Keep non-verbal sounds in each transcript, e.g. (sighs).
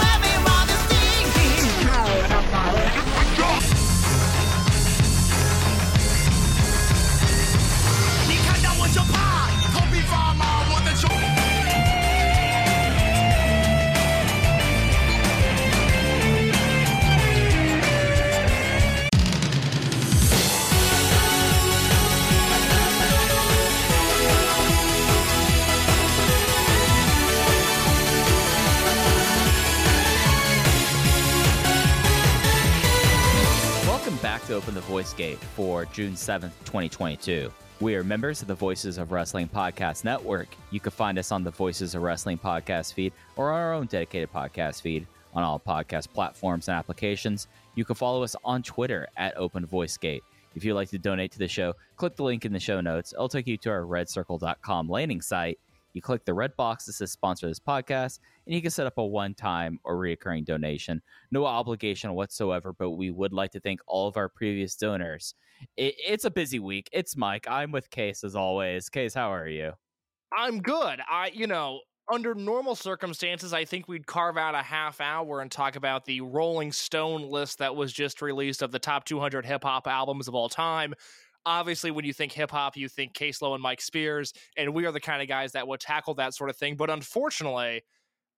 Everyone to Open the Voice Gate for June 7th, 2022. We are members of the Voices of Wrestling Podcast Network. You can find us on the Voices of Wrestling podcast feed or on our own dedicated podcast feed on all podcast platforms and applications. You can follow us on Twitter at Open Voice Gate. If you'd like to donate to the show, click the link in the show notes. It'll take you to our redcircle.com landing site. You click the red box that says sponsor this podcast, and you can set up a one time or reoccurring donation no obligation whatsoever, but we would like to thank all of our previous donors. It, it's a busy week. It's Mike. I'm with Case as always. Case, how are you? I'm good. I, you know, under normal circumstances, I think we'd carve out a half hour and talk about the Rolling Stone list that was just released of the top 200 hip hop albums of all time. Obviously, when you think hip hop, you think Case Lowe and Mike Spears, and we are the kind of guys that would tackle that sort of thing. But unfortunately,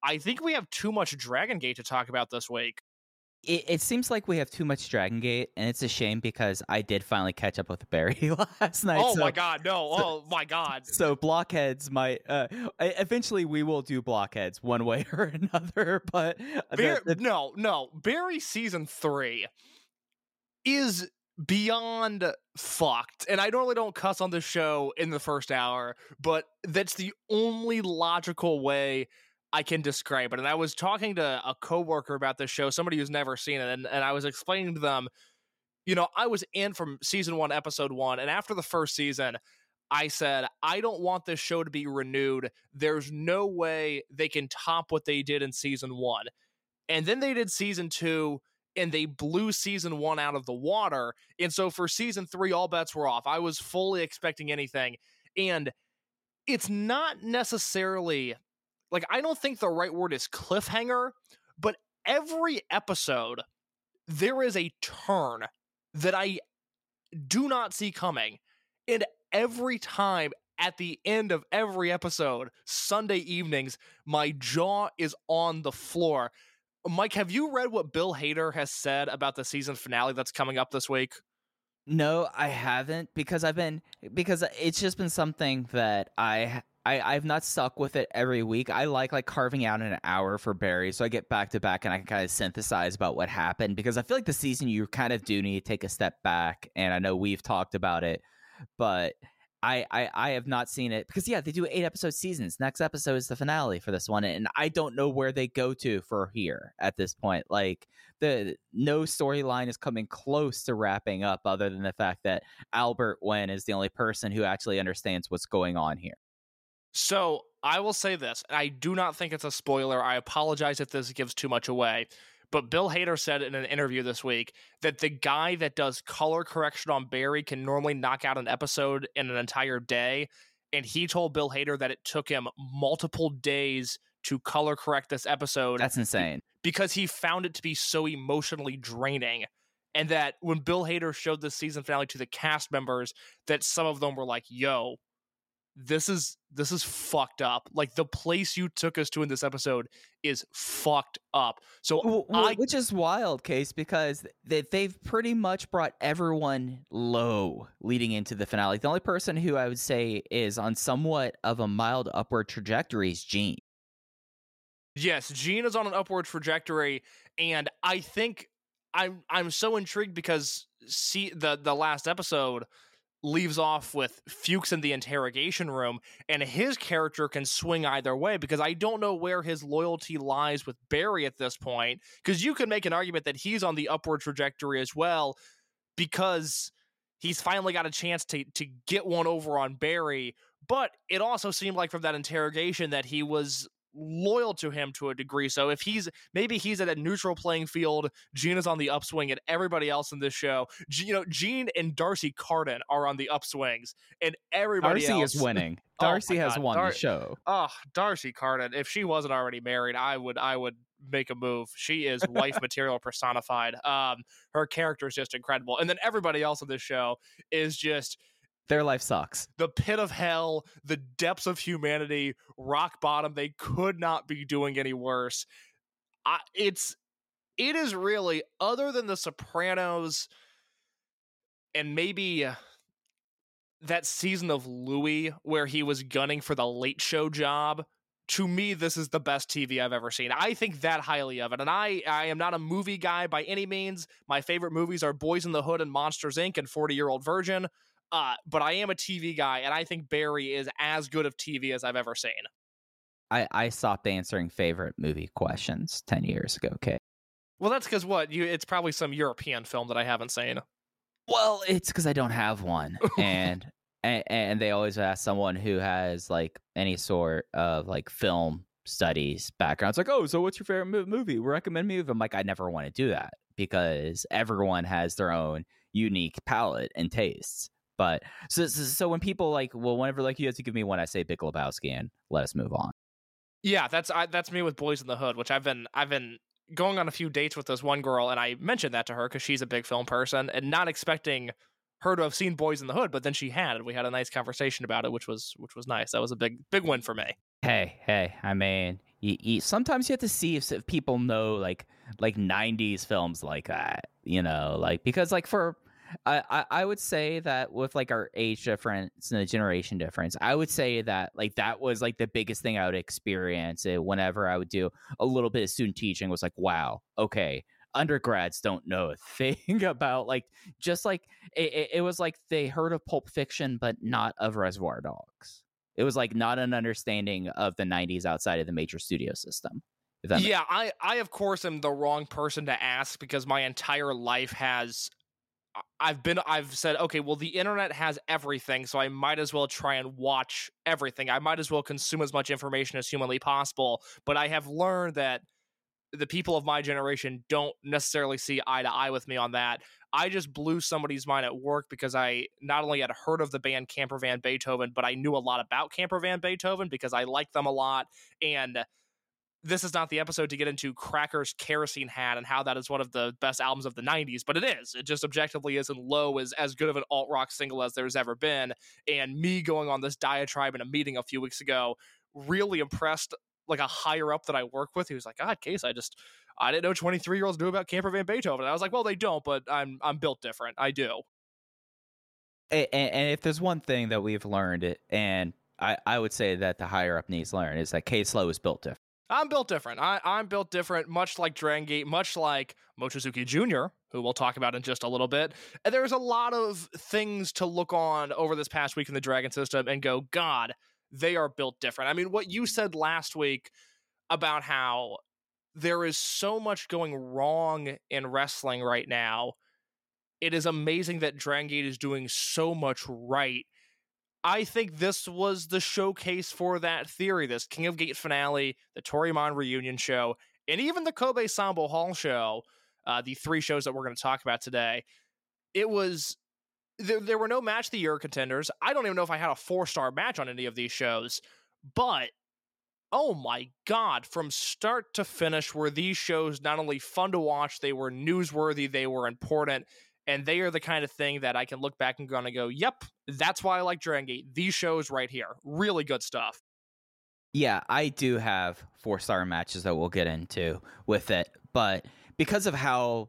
I think we have too much Dragon Gate to talk about this week. It, it seems like we have too much Dragon Gate, and it's a shame because I did finally catch up with Barry (laughs) last night. oh so, my god, no! so- oh my god! So blockheads might uh, eventually we will do blockheads one way (laughs) or another, but the- the- no, no. Barry season three is beyond fucked. And I normally don't cuss on this show in the first hour, but that's the only logical way I can describe it. And I was talking to a coworker about this show, somebody who's never seen it, and, and I was explaining to them, you know, I was in from season one, episode one, and after the first season, I said, I don't want this show to be renewed. There's no way they can top what they did in season one. And then they did season two, and they blew season one out of the water. And so for season three, all bets were off. I was fully expecting anything. And it's not necessarily like, I don't think the right word is cliffhanger, but every episode, there is a turn that I do not see coming. And every time at the end of every episode, Sunday evenings, my jaw is on the floor. Mike, have you read what Bill Hader has said about the season finale that's coming up this week? No, I haven't because I've been because it's just been something that I I I've not stuck with it every week. I like like carving out an hour for Barry, so I get back to back and I can kind of synthesize about what happened because I feel like the season you kind of do need to take a step back, and I know we've talked about it, but. I, I, I have not seen it because yeah they do eight episode seasons next episode is the finale for this one and i don't know where they go to for here at this point like the no storyline is coming close to wrapping up other than the fact that Albert Nguyen is the only person who actually understands what's going on here. So I will say this, and I do not think it's a spoiler. I apologize if this gives too much away. But Bill Hader said in an interview this week that the guy that does color correction on Barry can normally knock out an episode in an entire day. And he told Bill Hader that it took him multiple days to color correct this episode That's insane. because he found it to be so emotionally draining. And that when Bill Hader showed the season finale to the cast members, that some of them were like, yo, this is this is fucked up. Like the place you took us to in this episode is fucked up. So Well, I which is wild, case because they, they've pretty much brought everyone low leading into the finale. The only person who I would say is on somewhat of a mild upward trajectory is Gene. Yes, Gene is on an upward trajectory, and I think I'm I'm so intrigued because see the the last episode, leaves off with Fuches in the interrogation room, and his character can swing either way because I don't know where his loyalty lies with Barry at this point. Because you could make an argument that he's on the upward trajectory as well, because he's finally got a chance to to get one over on Barry. But it also seemed like from that interrogation that he was loyal to him to a degree. So if he's maybe he's at a neutral playing field, Gina's on the upswing, and everybody else in this show, G- you know, Gene and D'Arcy Carden are on the upswings, and everybody Darcy else is (laughs) winning. Oh Darcy has God, won Dar- the show. Oh, D'Arcy Carden. If she wasn't already married, I would I would make a move. She is wife (laughs) material personified. Um, her character is just incredible, and then everybody else on this show is just Their life sucks. the pit of hell, the depths of humanity, rock bottom. They could not be doing any worse. I, it's it is really other than the Sopranos and maybe uh, that season of Louie where he was gunning for the late show job. To me, this is the best TV I've ever seen. I think that highly of it. And I, I am not a movie guy by any means. My favorite movies are Boys in the Hood and Monsters Inc. and 40 Year Old Virgin. Uh, but I am a TV guy, and I think Barry is as good of TV as I've ever seen. I, I stopped answering favorite movie questions 10 years ago, okay? Well, that's because what you? It's probably some European film that I haven't seen. Well, it's because I don't have one. (laughs) and, and and they always ask someone who has like any sort of like film studies background. It's like, oh, so what's your favorite mo- movie? Recommend movie. I'm like, I never want to do that because everyone has their own unique palette and tastes. But so, so so when people like, well, whenever like you have to give me one, I say Big Lebowski and let us move on. Yeah, that's I, that's me with Boys in the Hood, which I've been I've been going on a few dates with this one girl, and I mentioned that to her because she's a big film person, and not expecting her to have seen Boys in the Hood, but then she had, and we had a nice conversation about it, which was which was nice. That was a big big win for me. Hey, hey, I mean, you, you, sometimes you have to see if, if people know like like '90s films like that, you know, like because like for I, I would say that with like our age difference and the generation difference, I would say that like that was like the biggest thing I would experience it whenever I would do a little bit of student teaching was like, wow, okay, undergrads don't know a (laughs) thing about like just like it, it, it was like they heard of Pulp Fiction but not of Reservoir Dogs. It was like not an understanding of the 90s outside of the major studio system. Yeah, I I of course am the wrong person to ask because my entire life has I've been I've said okay, well the internet has everything, so I might as well try and watch everything. I might as well consume as much information as humanly possible, but I have learned that the people of my generation don't necessarily see eye to eye with me on that. I just blew somebody's mind at work because I not only had heard of the band Camper Van Beethoven, but I knew a lot about Camper Van Beethoven because I liked them a lot and this is not the episode to get into Cracker's Kerosene Hat and how that is one of the best albums of the 90s, but it is. It just objectively isn't low as as good of an alt rock single as there's ever been. And me going on this diatribe in a meeting a few weeks ago really impressed like a higher up that I work with. Was like, God, Case, I just I didn't know 23 year olds knew about Camper Van Beethoven. And I was like, well, they don't, but I'm I'm built different. I do. And, and if there's one thing that we've learned, and I, I would say that the higher up needs to learn, is that K Slow is built different. I'm built different. I, I'm built different, much like Drangi, much like Mochizuki Jr., who we'll talk about in just a little bit. And there's a lot of things to look on over this past week in the Dragon system and go, God, they are built different. I mean, what you said last week about how there is so much going wrong in wrestling right now. It is amazing that Dragon Gate is doing so much right. I think this was the showcase for that theory. This King of Gate finale, the Toryumon reunion show, and even the Kobe Sambo Hall show, uh, the three shows that we're going to talk about today. It was there, there were no match the year contenders. I don't even know if I had a four star match on any of these shows, but oh my god, from start to finish, were these shows not only fun to watch, they were newsworthy, they were important, and they are the kind of thing that I can look back and go and go, yep, that's why I like Dragon Gate. These shows right here, really good stuff. Yeah, I do have four star matches that we'll get into with it, but because of how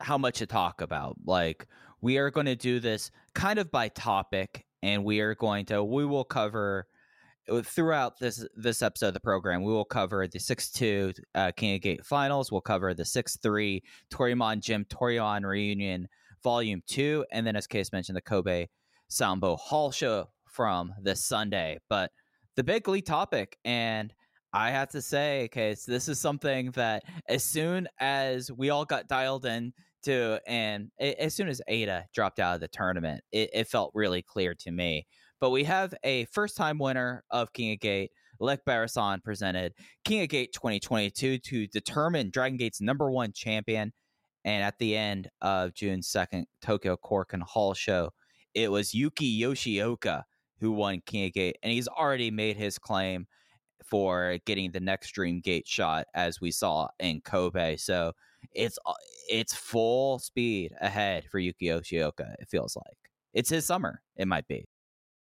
how much to talk about, like we are going to do this kind of by topic, and we are going to we will cover uh, throughout this this episode of the program. We will cover the six two uh, King of Gate finals. We'll cover the six three Toryumon Gym Toryumon reunion volume two, and then as Case mentioned, the Kobe Sambo Hall show from this Sunday. But the big league topic, and I have to say, Case, this is something that as soon as we all got dialed in to, and as soon as Eita dropped out of the tournament, it, it felt really clear to me. But we have a first time winner of King of Gate. Lek Barasan presented King of Gate 2022 to determine Dragon Gate's number one champion. And at the end of June 2nd, Tokyo Korakuen Hall show, it was Yuki Yoshioka who won King of Gate. And he's already made his claim for getting the next Dream Gate shot, as we saw in Kobe. So it's uh, it's full speed ahead for Yuki Yoshioka, it feels like. It's his summer, it might be.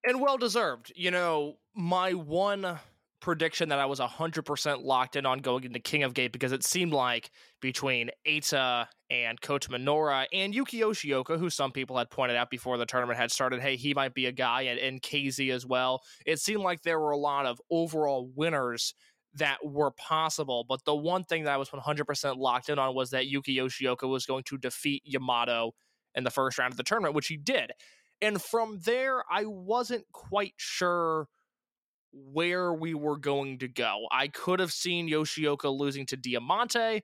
and well deserved. You know, my one prediction that I was 100% locked in on going into King of Gate because it seemed like between Eita and Kota Minoura and Yuki Yoshioka, who some people had pointed out before the tournament had started, hey, he might be a guy, and, and KZ as well. It seemed like there were a lot of overall winners that were possible. But the one thing that I was 100% locked in on was that Yuki Yoshioka was going to defeat Yamato in the first round of the tournament, which he did. And from there, I wasn't quite sure where we were going to go. I could have seen Yoshioka losing to Diamante.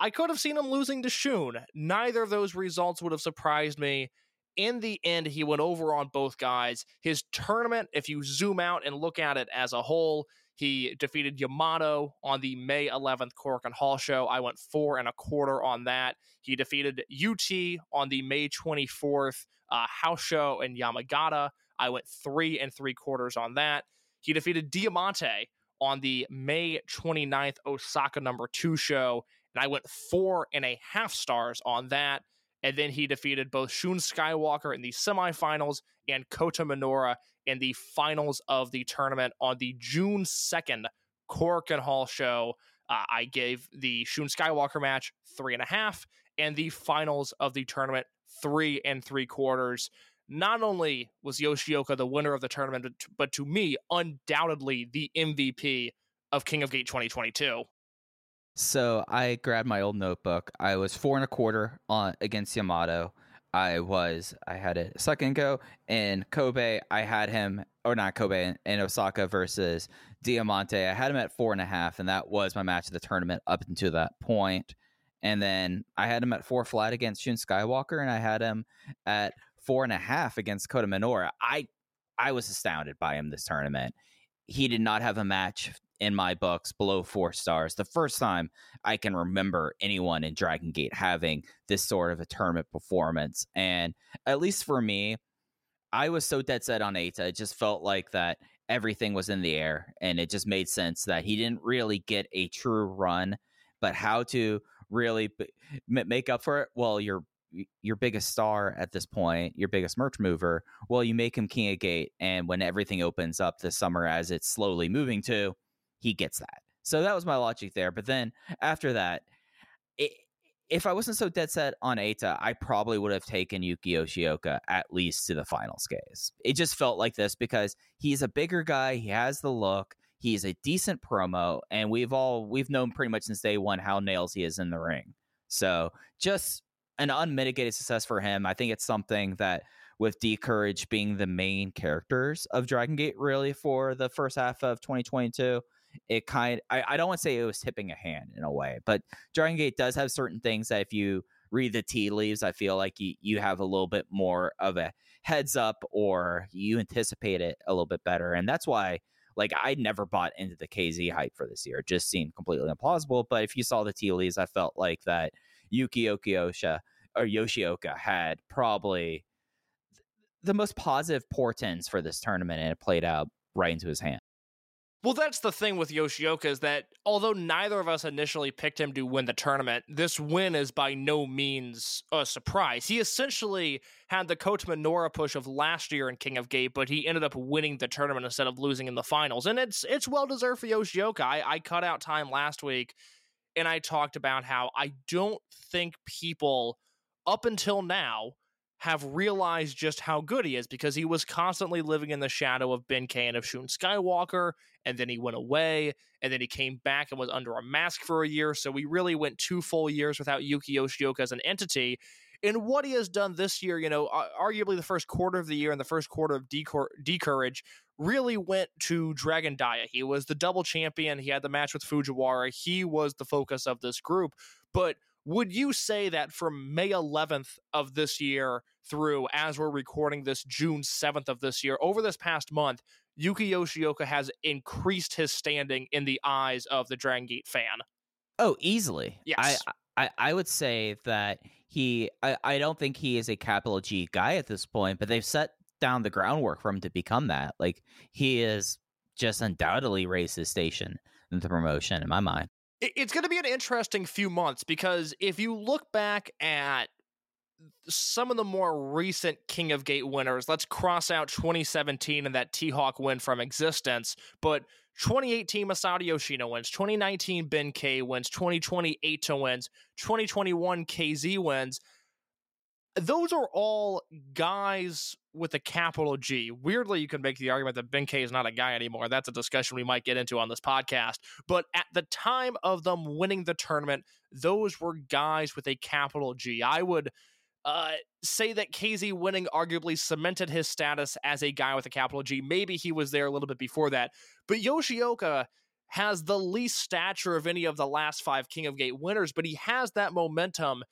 I could have seen him losing to Shun. Neither of those results would have surprised me. In the end, he went over on both guys. His tournament, if you zoom out and look at it as a whole, he defeated Yamato on the May 11th Korakuen Hall show. I went four and a quarter on that. He defeated UT on the May 24th uh, house show in Yamagata. I went three and three quarters on that. He defeated Diamante on the May 29th Osaka number two show, and I went four and a half stars on that. And then he defeated both Shun Skywalker in the semifinals and Kota Minoura in the finals of the tournament on the June 2nd Korakuen Hall show. Uh, I gave the Shun Skywalker match three and a half, and the finals of the tournament three and three quarters. Not only was Yoshioka the winner of the tournament, but to me, undoubtedly the MVP of King of Gate 2022. So I grabbed my old notebook. I was four and a quarter on against Yamato. I was I had a second ago in Kobe. I had him or not Kobe in, Osaka versus Diamante. I had him at four and a half, and that was my match of the tournament up until that point. And then I had him at four flat against Shun Skywalker, and I had him at four and a half against Kota Minoura. I I was astounded by him this tournament. He did not have a match in my books below four stars. The first time I can remember anyone in Dragon Gate having this sort of a tournament performance. And at least for me, I was so dead set on Eita. It just felt like that everything was in the air and it just made sense that he didn't really get a true run, but how to really b- make up for it? Well, your your biggest star at this point, your biggest merch mover, well, you make him king of gate and when everything opens up this summer as it's slowly moving to, he gets that. So that was my logic there. But then after that, it, if I wasn't so dead set on Eita, I probably would have taken Yuki Yoshioka at least to the finals case. It just felt like this because he's a bigger guy, he has the look, he's a decent promo, and we've all we've known pretty much since day one how nails he is in the ring. So just an unmitigated success for him. I think it's something that with D Courage being the main characters of Dragon Gate really for the first half of 2022 it kind I, I don't want to say it was tipping a hand in a way, but Dragon Gate does have certain things that if you read the tea leaves, I feel like you, you have a little bit more of a heads up or you anticipate it a little bit better. And that's why like I never bought into the KZ hype for this year. It just seemed completely implausible. But if you saw the tea leaves, I felt like that Yuki Okiosha or Yoshioka had probably the most positive portents for this tournament and it played out right into his hand. Well, that's the thing with Yoshioka is that although neither of us initially picked him to win the tournament, this win is by no means a surprise. He essentially had the Kota Minoura push of last year in King of Gate, but he ended up winning the tournament instead of losing in the finals. And it's it's well deserved for Yoshioka. I, I cut out time last week and I talked about how I don't think people up until now have realized just how good he is because he was constantly living in the shadow of Ben K and of Shun Skywalker, and then he went away, and then he came back and was under a mask for a year. So we really went two full years without Yuki Yoshioka as an entity. in what he has done this year, you know, arguably the first quarter of the year and the first quarter of Decourage really went to Dragon Dia. He was the double champion. He had the match with Fujiwara. He was the focus of this group. But would you say that from May 11th of this year through as we're recording this June 7th of this year, over this past month, Yuki Yoshioka has increased his standing in the eyes of the Dragon Gate fan? Oh, easily. Yes. I, I, I would say that he, I, I don't think he is a capital G guy at this point, but they've set down the groundwork for him to become that. Like, he is just undoubtedly raised his station in the promotion, in my mind. It- It's going to be an interesting few months because if you look back at some of the more recent King of Gate winners, let's cross out 2017 and that T Hawk win from existence. But 2018 Masato Yoshino wins, 2019 Ben K wins, 2020 Eita wins, 2021 KZ wins. Those are all guys with a capital G. Weirdly, you can make the argument that Ben K is not a guy anymore. That's a discussion we might get into on this podcast. But at the time of them winning the tournament, those were guys with a capital G. I would uh, say that KZ winning arguably cemented his status as a guy with a capital G. Maybe he was there a little bit before that. But Yoshioka has the least stature of any of the last five King of Gate winners, but he has that momentum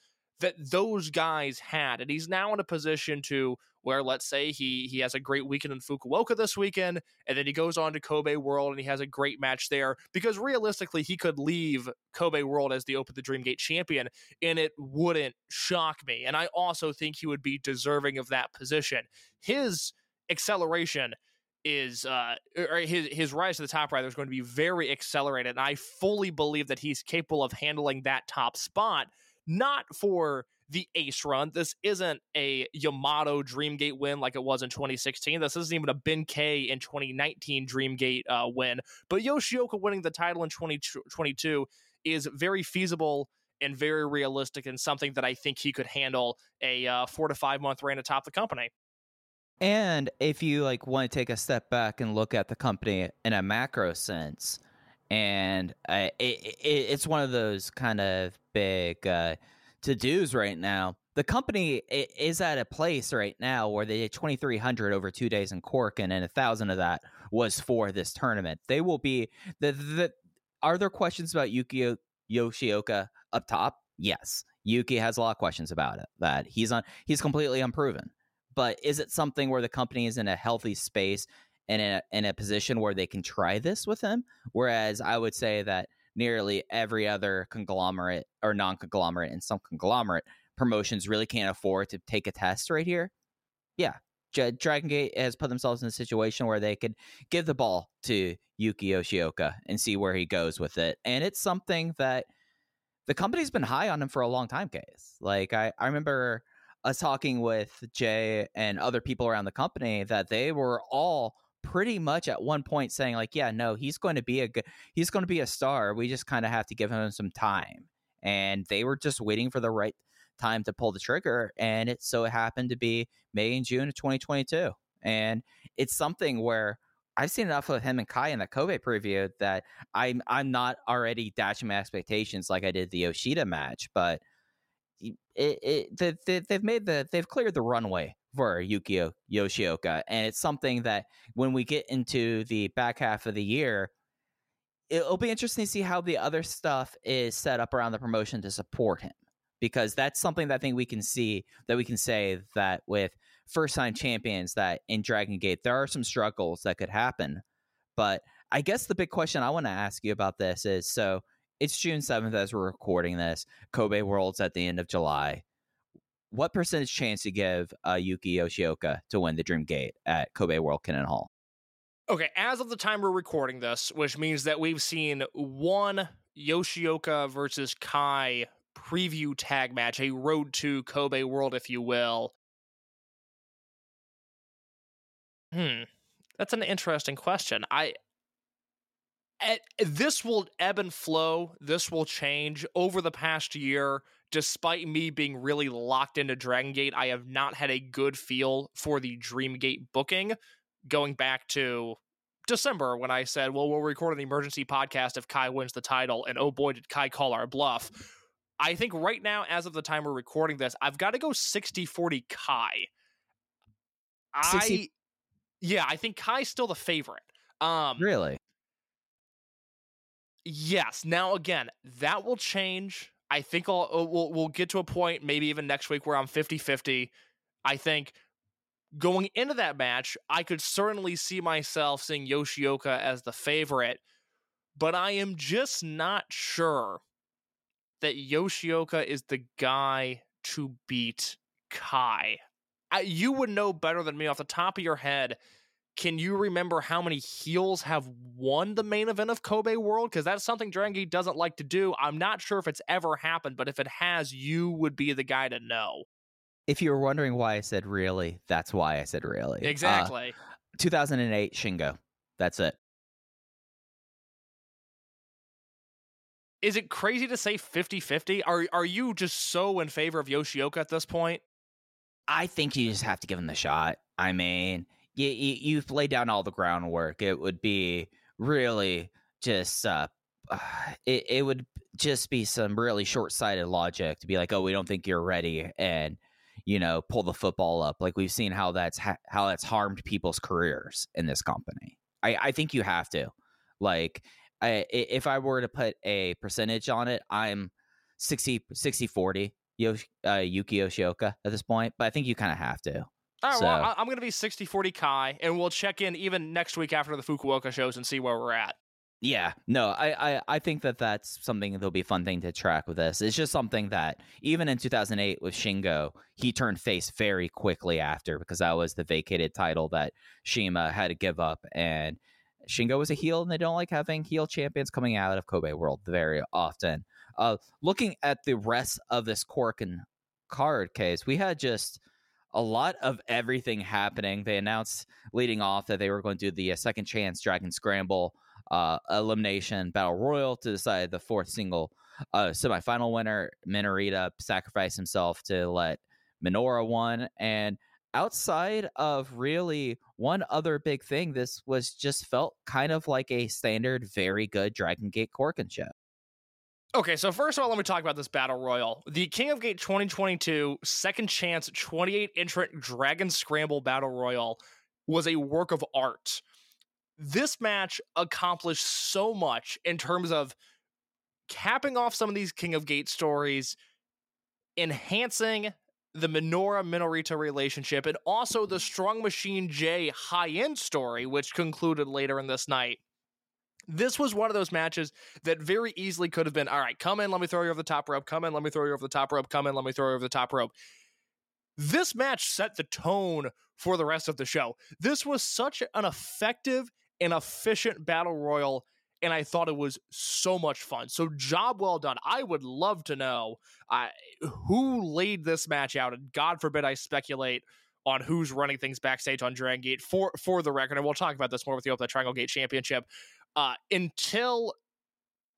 that those guys had. And he's now in a position to where let's say he he has a great weekend in Fukuoka this weekend, and then he goes on to Kobe World and he has a great match there. Because realistically, he could leave Kobe World as the Open the Dream Gate champion, and it wouldn't shock me. And I also think he would be deserving of that position. His acceleration is uh or his his rise to the top rather is going to be very accelerated and I fully believe that he's capable of handling that top spot not for the ace run. This isn't a Yamato Dreamgate win like it was in 2016. This isn't even a Ben K in 2019 Dreamgate uh, win. But Yoshioka winning the title in 2022 is very feasible and very realistic and something that I think he could handle a uh, four to five month reign atop the company. And if you like want to take a step back and look at the company in a macro sense, and uh, it, it, it's one of those kind of big uh, to dos right now. The company is at a place right now where they did 2,300 over two days in Cork, and then a thousand of that was for this tournament. They will be the the. Are there questions about Yuki Yoshioka up top? Yes, Yuki has a lot of questions about it. That he's on, he's completely unproven. But is it something where the company is in a healthy space and in a, in a position where they can try this with him? Whereas I would say that nearly every other conglomerate or non-conglomerate and some conglomerate promotions really can't afford to take a test right here. Yeah, Dragon Gate has put themselves in a situation where they could give the ball to Yuki Yoshioka and see where he goes with it, and it's something that the company's been high on him for a long time. Case like I, I remember us talking with Jay and other people around the company that they were all pretty much at one point saying like, yeah, no, he's going to be a good, he's going to be a star. We just kind of have to give him some time, and they were just waiting for the right time to pull the trigger, and it so it happened to be May and June of 2022, and it's something where. I've seen enough of him and Kai in the Kobe preview that I'm I'm not already dashing my expectations like I did the Yoshida match, but it, it, they, they, they've made the they've cleared the runway for Yukio Yoshioka, and it's something that when we get into the back half of the year, it'll be interesting to see how the other stuff is set up around the promotion to support him, because that's something that I think we can see that we can say that with first time champions that in Dragon Gate there are some struggles that could happen, but I guess the big question I want to ask you about this is so it's June 7th as we're recording this. Kobe World's at the end of July. What percentage chance to give uh, Yuki Yoshioka to win the Dream Gate at Kobe World Kinen Hall? Okay, as of the time we're recording this, which means that we've seen one Yoshioka versus Kai preview tag match, a road to Kobe World, if you will. Hmm, that's an interesting question. I at, this will ebb and flow. This will change over the past year. Despite me being really locked into Dragon Gate, I have not had a good feel for the Dreamgate booking going back to December when I said, well, we'll record an emergency podcast if Kai wins the title. And oh boy, did Kai call our bluff. I think right now, as of the time we're recording this, I've got to go 60 40 Kai. I yeah, I think Kai's still the favorite. Um Really? Yes. Now again, that will change. I think I'll uh, we'll we'll get to a point maybe even next week where I'm 50-50. I think going into that match, I could certainly see myself seeing Yoshioka as the favorite, but I am just not sure that Yoshioka is the guy to beat Kai. I, you would know better than me off the top of your head. Can you remember how many heels have won the main event of Kobe World? Because that's something Dragon Gate doesn't like to do. I'm not sure if it's ever happened, but if it has, you would be the guy to know. If you were wondering why I said really, that's why I said really. Uh, Exactly. 2008 Shingo. That's it. Is it crazy to say 50 50? Are, are you just so in favor of Yoshioka at this point? I think you just have to give him the shot. I mean, you, you, you've laid down all the groundwork. It would be really just, uh, uh, it, it would just be some really short sighted logic to be like, oh, we don't think you're ready. And, you know, pull the football up. Like we've seen how that's, ha- how that's harmed people's careers in this company. I, I think you have to. Like, I, if I were to put a percentage on it, I'm 60, 60 40 Yosh, uh, Yuki Yoshioka at this point, but I think you kind of have to. All right, So- well, I'm going to be 60 40 Kai, and we'll check in even next week after the Fukuoka shows and see where we're at. Yeah, no, I, I, I think that that's something that'll be a fun thing to track with this. It's just something that even in 2008 with Shingo, he turned face very quickly after because that was the vacated title that CIMA had to give up. And Shingo was a heel, and they don't like having heel champions coming out of Kobe World very often. Uh, looking at the rest of this Cork and card case, we had just a lot of everything happening. They announced leading off that they were going to do the uh, second chance Dragon Scramble uh, elimination battle royal to decide the fourth single uh, semifinal winner. Minorita sacrificed himself to let Minoura won. And outside of really one other big thing, this was just felt kind of like a standard, very good Dragon Gate Corkin show. Okay, so first of all, let me talk about this battle royal. The King of Gate 2022 Second Chance 28 entrant Dragon Scramble Battle Royal was a work of art. This match accomplished so much in terms of capping off some of these King of Gate stories, enhancing the Minoura Minorita relationship, and also the Strong Machine J high end story, which concluded later in this night. This was one of those matches that very easily could have been all right, come in, let me throw you over the top rope, come in, let me throw you over the top rope, come in, let me throw you over the top rope. This match set the tone for the rest of the show. This was such an effective and efficient battle royal, and I thought it was so much fun. So, job well done. I would love to know uh, who laid this match out, and God forbid I speculate on who's running things backstage on Dragon Gate for for the record. And we'll talk about this more with the Triangle Gate Championship. Uh, until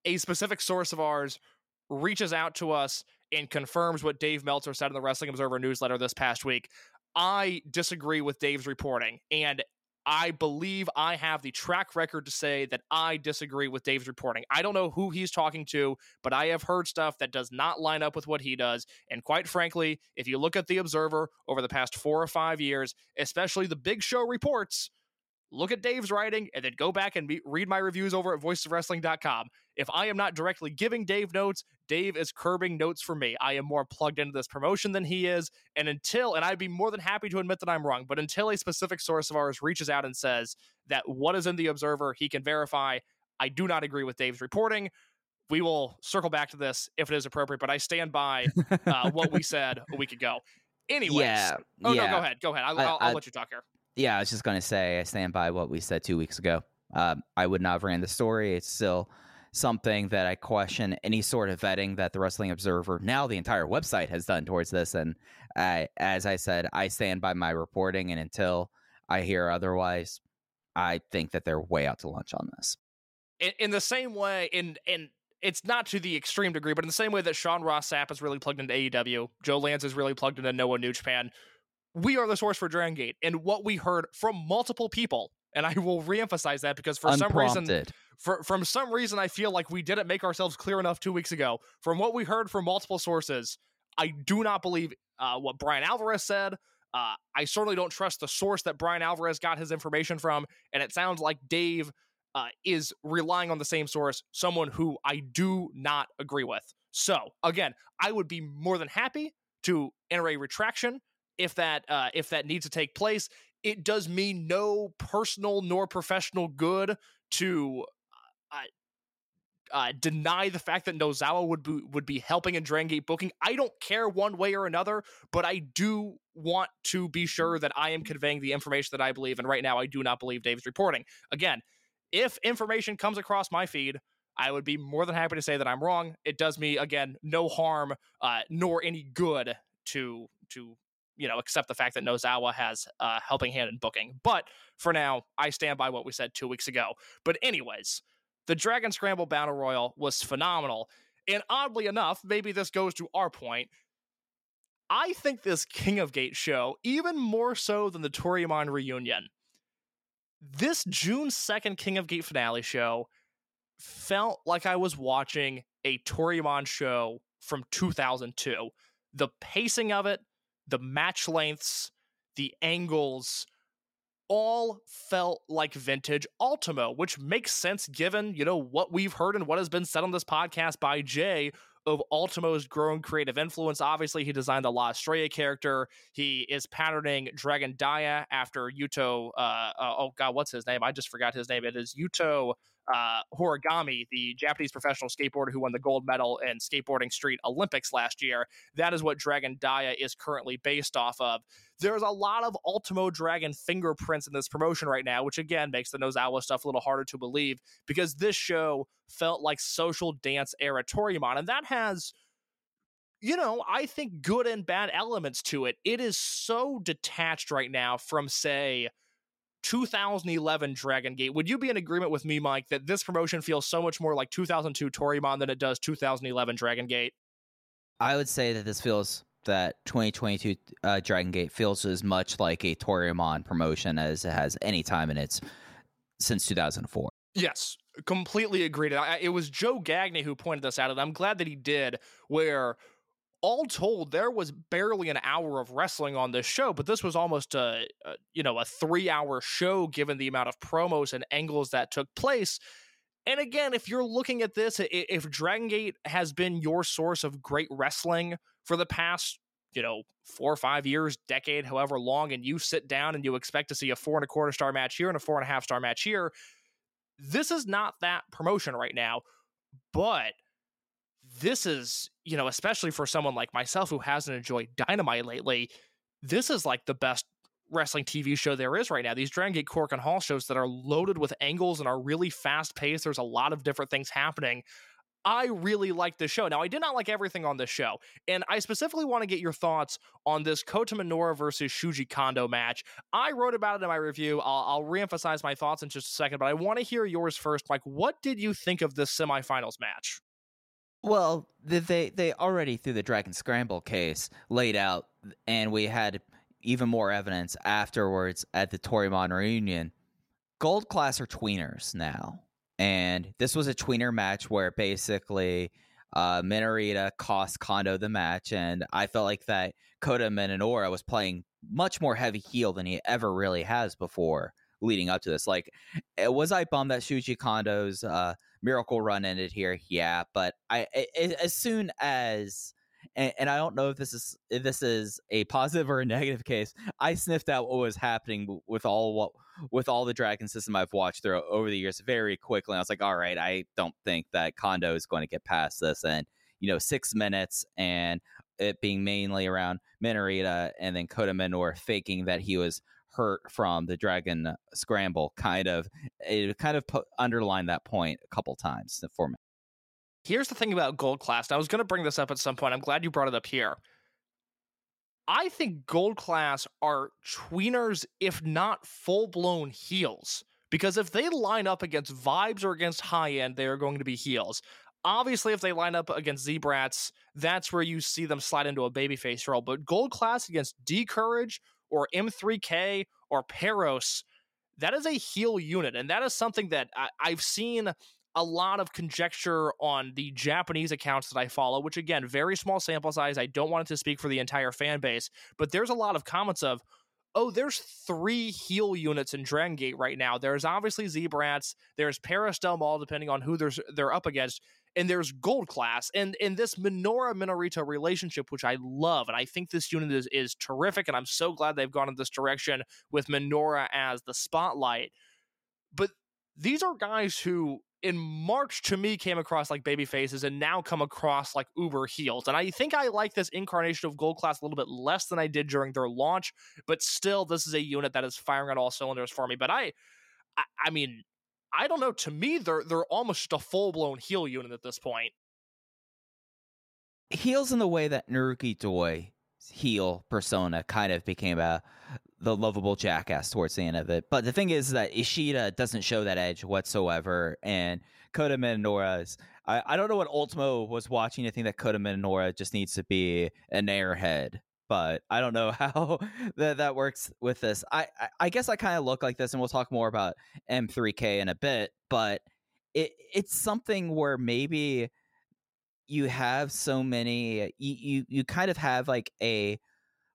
a specific source of ours reaches out to us and confirms what Dave Meltzer said in the Wrestling Observer newsletter this past week, I disagree with Dave's reporting. And I believe I have the track record to say that I disagree with Dave's reporting. I don't know who he's talking to, but I have heard stuff that does not line up with what he does. And quite frankly, if you look at the Observer over the past four or five years, especially the Big Show reports, look at Dave's writing and then go back and be, read my reviews over at voicesofwrestling.com. If I am not directly giving Dave notes, Dave is curbing notes for me. I am more plugged into this promotion than he is. And until, and I'd be more than happy to admit that I'm wrong, but until a specific source of ours reaches out and says that what is in the Observer, he can verify, I do not agree with Dave's reporting. We will circle back to this if it is appropriate, but I stand by uh, what we (laughs) said a week ago. Anyways, Yeah, oh yeah. no, go ahead, go ahead. I'll, I- I'll, I'll let you talk here. Yeah, I was just going to say I stand by what we said two weeks ago. Um, I would not have ran the story. It's still something that I question any sort of vetting that the Wrestling Observer, now the entire website, has done towards this. And I, as I said, I stand by my reporting. And until I hear otherwise, I think that they're way out to lunch on this. in, in the same way, in and it's not to the extreme degree, but in the same way that Sean Ross Sapp is really plugged into AEW, Joe Lanza is really plugged into Noah New Japan. We are the source for Dragon Gate, and what we heard from multiple people And I (laughs) will reemphasize that because for some reason for, from some reason, I feel like we didn't make ourselves clear enough two weeks ago. From what we heard from multiple sources, I do not believe uh, what Bryan Alvarez said. Uh, I certainly don't trust the source that Bryan Alvarez got his information from, and it sounds like Dave uh, is relying on the same source, someone who I do not agree with. So again, I would be more than happy to enter a retraction if that uh, if that needs to take place. It does me no personal nor professional good to uh, uh, deny the fact that Nozawa would be, would be helping in Dragon Gate booking. I don't care one way or another, but I do want to be sure that I am conveying the information that I believe. And right now, I do not believe Dave's reporting. Again, if information comes across my feed, I would be more than happy to say that I'm wrong. It does me again no harm, uh, nor any good to to you know accept the fact that Nozawa has a helping hand in booking. But for now, I stand by what we said two weeks ago. But anyways, the Dragon Scramble Battle Royal was phenomenal. And oddly enough, maybe this goes to our point. I think this King of Gate show, even more so than the Toryumon reunion, this June 2nd King of Gate finale show felt like I was watching a Toryumon show from 2002. The pacing of it, the match lengths, the angles, all felt like vintage Ultimo, which makes sense given, you know, what we've heard and what has been said on this podcast by Jay of Ultimo's growing creative influence. Obviously, he designed the La Estrella character. He is patterning Dragon Dia after Yuto. Uh, uh, oh God, what's his name? I just forgot his name. It is Yuto uh, Horigome, the Japanese professional skateboarder who won the gold medal in Skateboarding Street Olympics last year. That is what Dragon Dia is currently based off of. There's a lot of Ultimo Dragon fingerprints in this promotion right now, which again makes the Nozawa stuff a little harder to believe because this show felt like social dance era Toryumon, and that has you know, I think good and bad elements to it. It is so detached right now from, say, 2011 Dragon Gate. Would you be in agreement with me, Mike, that this promotion feels so much more like 2002 Toryumon than it does 2011 Dragon Gate? I would say that this feels that 2022 uh, Dragon Gate feels as much like a Toryumon promotion as it has any time in its since 2004. Yes, completely agreed. I, it was Joe Gagney who pointed this out, and I'm glad that he did. Where all told, there was barely an hour of wrestling on this show, but this was almost a, a you know a three hour show given the amount of promos and angles that took place. And again, if you're looking at this, if Dragon Gate has been your source of great wrestling for the past you know, four or five years, decade, however long, and you sit down and you expect to see a four and a quarter star match here and a four and a half star match here, this is not that promotion right now. But this is, you know, especially for someone like myself who hasn't enjoyed Dynamite lately, this is like the best wrestling TV show there is right now. These Dragon Gate Korakuen Hall shows that are loaded with angles and are really fast paced. There's a lot of different things happening. I really like this show. Now, I did not like everything on this show, and I specifically want to get your thoughts on this Kota Minoura versus Shuji Kondo match. I wrote about it in my review. I'll, I'll reemphasize my thoughts in just a second, but I want to hear yours first, Mike. What did you think of this semifinals match? Well, they they already through the Dragon Scramble case laid out, and we had even more evidence afterwards at the Toryumon reunion. Gold class are tweeners now, and this was a tweener match where basically uh, Minorita cost Kondo the match, and I felt like that Kota Minoura was playing much more heavy heel than he ever really has before leading up to this. Like, eh, was I bummed that Shuji Kondo's uh, miracle run ended here? Yeah, but I as soon as and, and I don't know if this is if this is a positive or a negative case. I sniffed out what was happening with all what with all the Dragon system I've watched through over the years very quickly. I was like, all right, I don't think that Kondo is going to get past this, and you know, six minutes and it being mainly around Minorita and then Kota Minoura faking that he was hurt from the Dragon Scramble, kind of it kind of underlined that point a couple times for me. Here's the thing about Gold Class. I was going to bring this up at some point. I'm glad you brought it up here. I think Gold Class are tweeners, if not full blown heels. Because if they line up against Vibes or against High End, they are going to be heels. Obviously, if they line up against Z-Brats, that's where you see them slide into a babyface role. But Gold Class against D Courage or M3K or Peros, that is a heel unit, and that is something that I, I've seen a lot of conjecture on the Japanese accounts that I follow, which again, very small sample size. I don't want it to speak for the entire fan base, but there's a lot of comments of, oh, there's three heel units in Dragon Gate right now. There's obviously Z-Brats, there's Paris Del depending on who there's they're up against, and there's Gold Class. And in this Minora Minorita relationship, which I love, and I think this unit is, is terrific, and I'm so glad they've gone in this direction with Minora as the spotlight. But these are guys who in March to me came across like baby faces and now come across like uber heels. And I think I like this incarnation of Gold Class a little bit less than I did during their launch, but still this is a unit that is firing on all cylinders for me. But I I, I mean, I don't know. To me, they're they're almost a full blown heel unit at this point. heels in the way that Naruki Doi heel persona kind of became a the lovable jackass towards the end of it. But the thing is that Ishida doesn't show that edge whatsoever, and Kota. I, I don't know what Ultimo was watching to think that Kota Minoura just needs to be an airhead. But I don't know (laughs) how that, that works with this. I, I, I guess I kind of look like this, and we'll talk more about M3K in a bit. But it it's something where maybe you have so many you, you you kind of have like a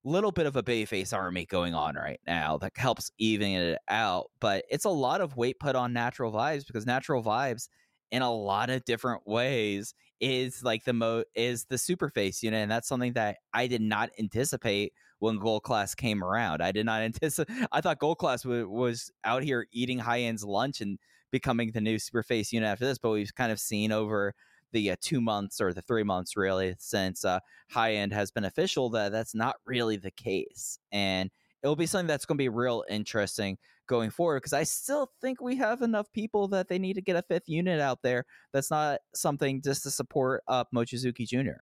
little bit of a babyface army going on right now that helps even it out but it's a lot of weight put on natural vibes because natural vibes in a lot of different ways is like the mo is the super face unit and that's something that i did not anticipate when gold class came around. I did not (laughs) anticipate i thought gold class w- was out here eating high end's lunch and becoming the new super face unit after this but we've kind of seen over the uh, two months or the three months really since uh, high end has been official that that's not really the case and it'll be something that's going to be real interesting going forward because i still think we have enough people that they need to get a fifth unit out there that's not something just to support up mochizuki jr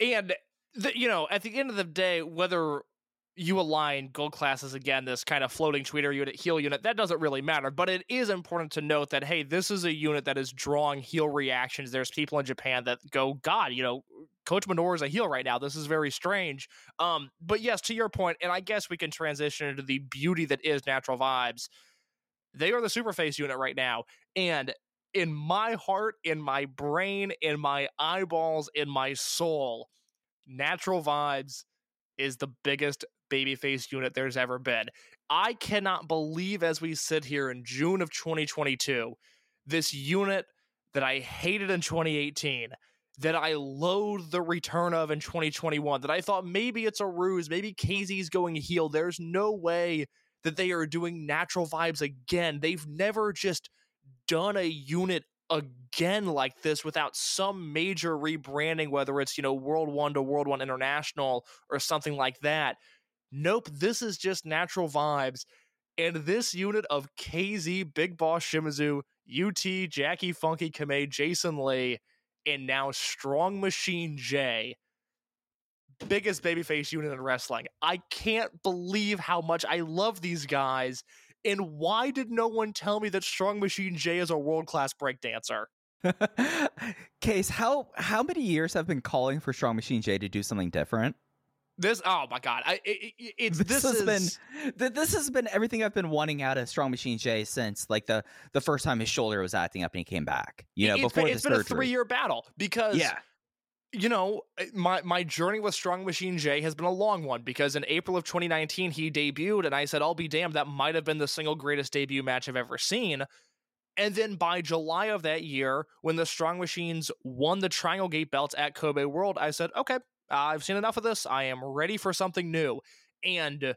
And the, you know, at the end of the day, whether you align gold classes again, this kind of floating tweener unit, heel unit, that doesn't really matter. But it is important to note that hey, this is a unit that is drawing heel reactions. There's people in Japan that go, God, you know, Kota Minoura is a heel right now. This is very strange. Um, but yes, to your point, and I guess we can transition into the beauty that is natural vibes. They are the superface unit right now, and in my heart, in my brain, in my eyeballs, in my soul, natural vibes is the biggest babyface unit there's ever been. I cannot believe as we sit here in June of 2022, this unit that I hated in 2018, that I loathe the return of in 2021, that I thought maybe it's a ruse, maybe KZ's going heel. There's no way that they are doing natural vibes again. They've never just done a unit again like this without some major rebranding, whether it's, you know, World One to World One International or something like that. Nope, this is just natural vibes. And this unit of KZ, Big Boss Shimizu, UT, Jacky Funky Kamei, Jason Lee, and now Strong Machine J, biggest babyface unit in wrestling. I can't believe how much I love these guys. And why did no one tell me that Strong Machine J is a world class breakdancer? (laughs) case how how many years have been calling for strong machine j to do something different This, oh my god, I, it, it, it's (laughs) this, this, has is been th- this has been everything I've been wanting out of Strong Machine J since like the the first time his shoulder was acting up and he came back. You know, it's before been, it's been a three year battle because yeah, you know, eh, my my journey with Strong Machine J has been a long one because in April of 2019 he debuted and I said, "I'll be damned, that might have been the single greatest debut match I've ever seen." And then by July of that year, when the Strong Machines won the Triangle Gate belts at Kobe World, I said, "Okay, I've seen enough of this. I am ready for something new." And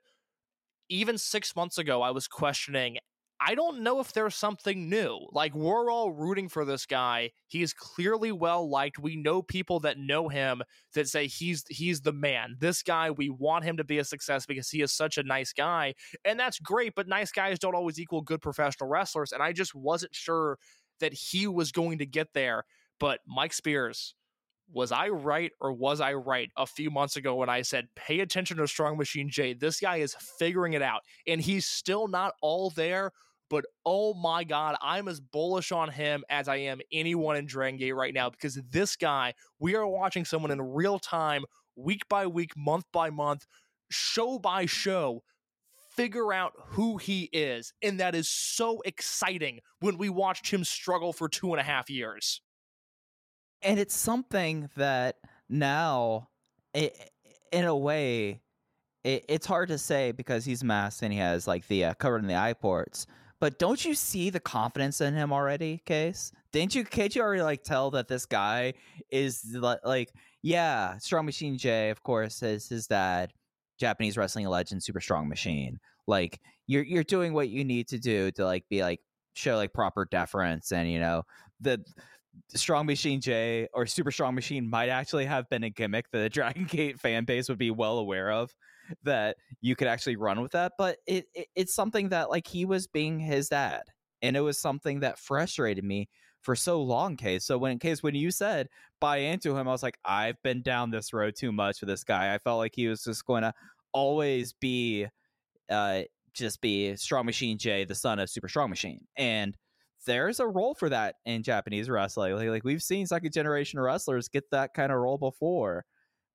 even 6 months ago, I was questioning I don't know if there's something new. Like, we're all rooting for this guy. He's clearly well liked. We know people that know him that say he's he's the man. This guy, we want him to be a success because he is such a nice guy. And that's great, but nice guys don't always equal good professional wrestlers. And I just wasn't sure that he was going to get there. But Mike Spears, was I right or was I right a few months ago when I said, pay attention to Strong Machine J? This guy is figuring it out. And he's still not all there, but oh my God, I'm as bullish on him as I am anyone in Dragon Gate right now because this guy, we are watching someone in real time, week by week, month by month, show by show, figure out who he is. And that is so exciting when we watched him struggle for two and a half years. And it's something that now i in a way it, it's hard to say because he's masked and he has like the uh, covered in the eye ports but don't you see the confidence in him already case? Didn't you can't you already like tell that this guy is li- like yeah strong machine j of course is his dad japanese wrestling legend super strong machine. Like you're you're doing what you need to do to like be like show like proper deference and you know the Strong Machine J or Super Strong Machine might actually have been a gimmick that the (laughs) Dragon Gate fan base would be well aware of that you could actually run with that. But it, it it's something that like he was being his dad. And it was something that frustrated me for so long, Case. So when Case, when you said buy into him, I was like, I've been down this road too much with this guy. I felt like he was just going to always be uh just be Strong Machine J, the son of Super Strong Machine. And there's a role for that in Japanese wrestling. Like, like we've seen second generation wrestlers get that kind of role before.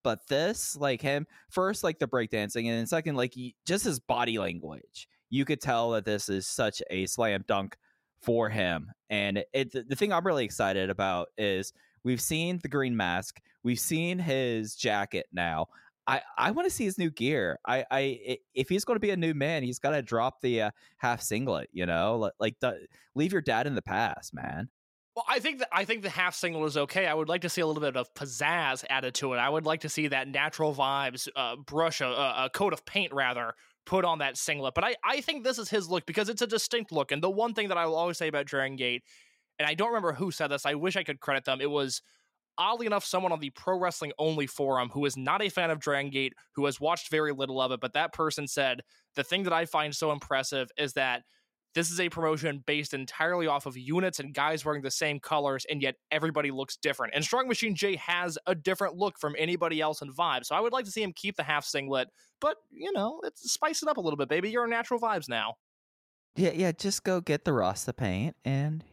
But this, like him, first, like the breakdancing, and then second, like he, just his body language. You could tell that this is such a slam dunk for him. And it, the, the thing I'm really excited about is we've seen the green mask, we've seen his jacket now. I, I want to see his new gear. I, I if he's going to be a new man, he's got to drop the uh, half singlet. You know, like, like the, leave your dad in the past, man. Well, I think that I think the half single is okay. I would like to see a little bit of pizzazz added to it. I would like to see that natural vibes uh, brush, a, a coat of paint rather, put on that singlet. But I, I think this is his look because it's a distinct look. And the one thing that I will always say about Dragon Gate, and I don't remember who said this, I wish I could credit them. It was oddly enough someone on the pro wrestling only forum who is not a fan of Dragon Gate, who has watched very little of it. But that person said the thing that I find so impressive is that this is a promotion based entirely off of units and guys wearing the same colors, and yet everybody looks different. And Strong Machine J has a different look from anybody else in Vibe. So I would like to see him keep the half singlet, but you know, it's spice it up a little bit, baby. You're natural vibes now. Yeah, yeah. Just go get the Rasta paint and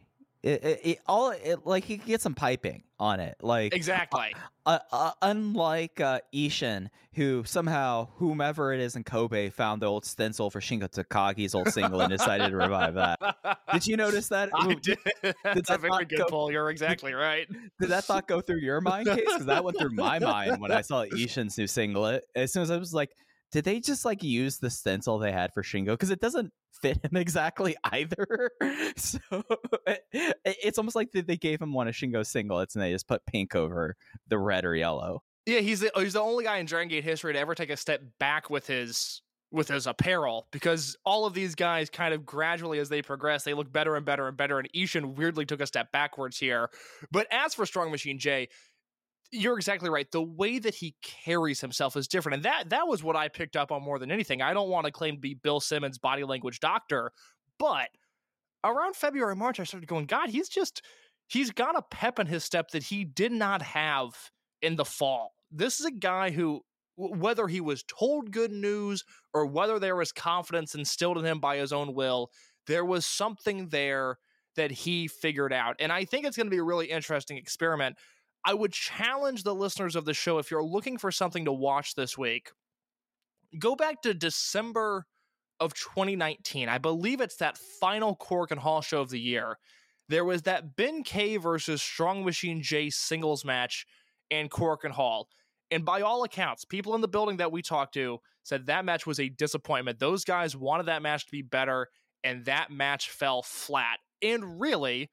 it, it, it all it, like he could get some piping on it. Like Exactly. uh, uh, unlike uh, Ishin, who somehow whomever it is in Kobe found the old stencil for Shingo Takagi's old single and decided to revive that. Did you notice that? (laughs) I did. (laughs) That's a very good go- pull. You're exactly right. Did that thought go through your mind, Case? Because that went through my mind when I saw (laughs) Ishin's new singlet. As soon as I was like, did they just like use the stencil they had for Shingo? Because it doesn't fit him (laughs) exactly either. (laughs) so it, it's almost like they they gave him one of Shingo's singlets and they just put pink over the red or yellow. Yeah, he's the he's the only guy in Dragon Gate history to ever take a step back with his with his apparel because all of these guys kind of gradually as they progress they look better and better and better and Ishin weirdly took a step backwards here. But as for Strong Machine J, you're exactly right. The way that he carries himself is different. And that that was what I picked up on more than anything. I don't want to claim to be Bill Simmons body language doctor, but around February, March, I started going, God, he's just he's got a pep in his step that he did not have in the fall. This is a guy who, whether he was told good news or whether there was confidence instilled in him by his own will, there was something there that he figured out. And I think it's going to be a really interesting experiment. I would challenge the listeners of the show if you're looking for something to watch this week, go back to December of 2019. I believe it's that final Korakuen Hall show of the year. There was that Ben K versus Strong Machine J singles match in Korakuen Hall. And by all accounts, people in the building that we talked to said that match was a disappointment. Those guys wanted that match to be better, and that match fell flat. And really,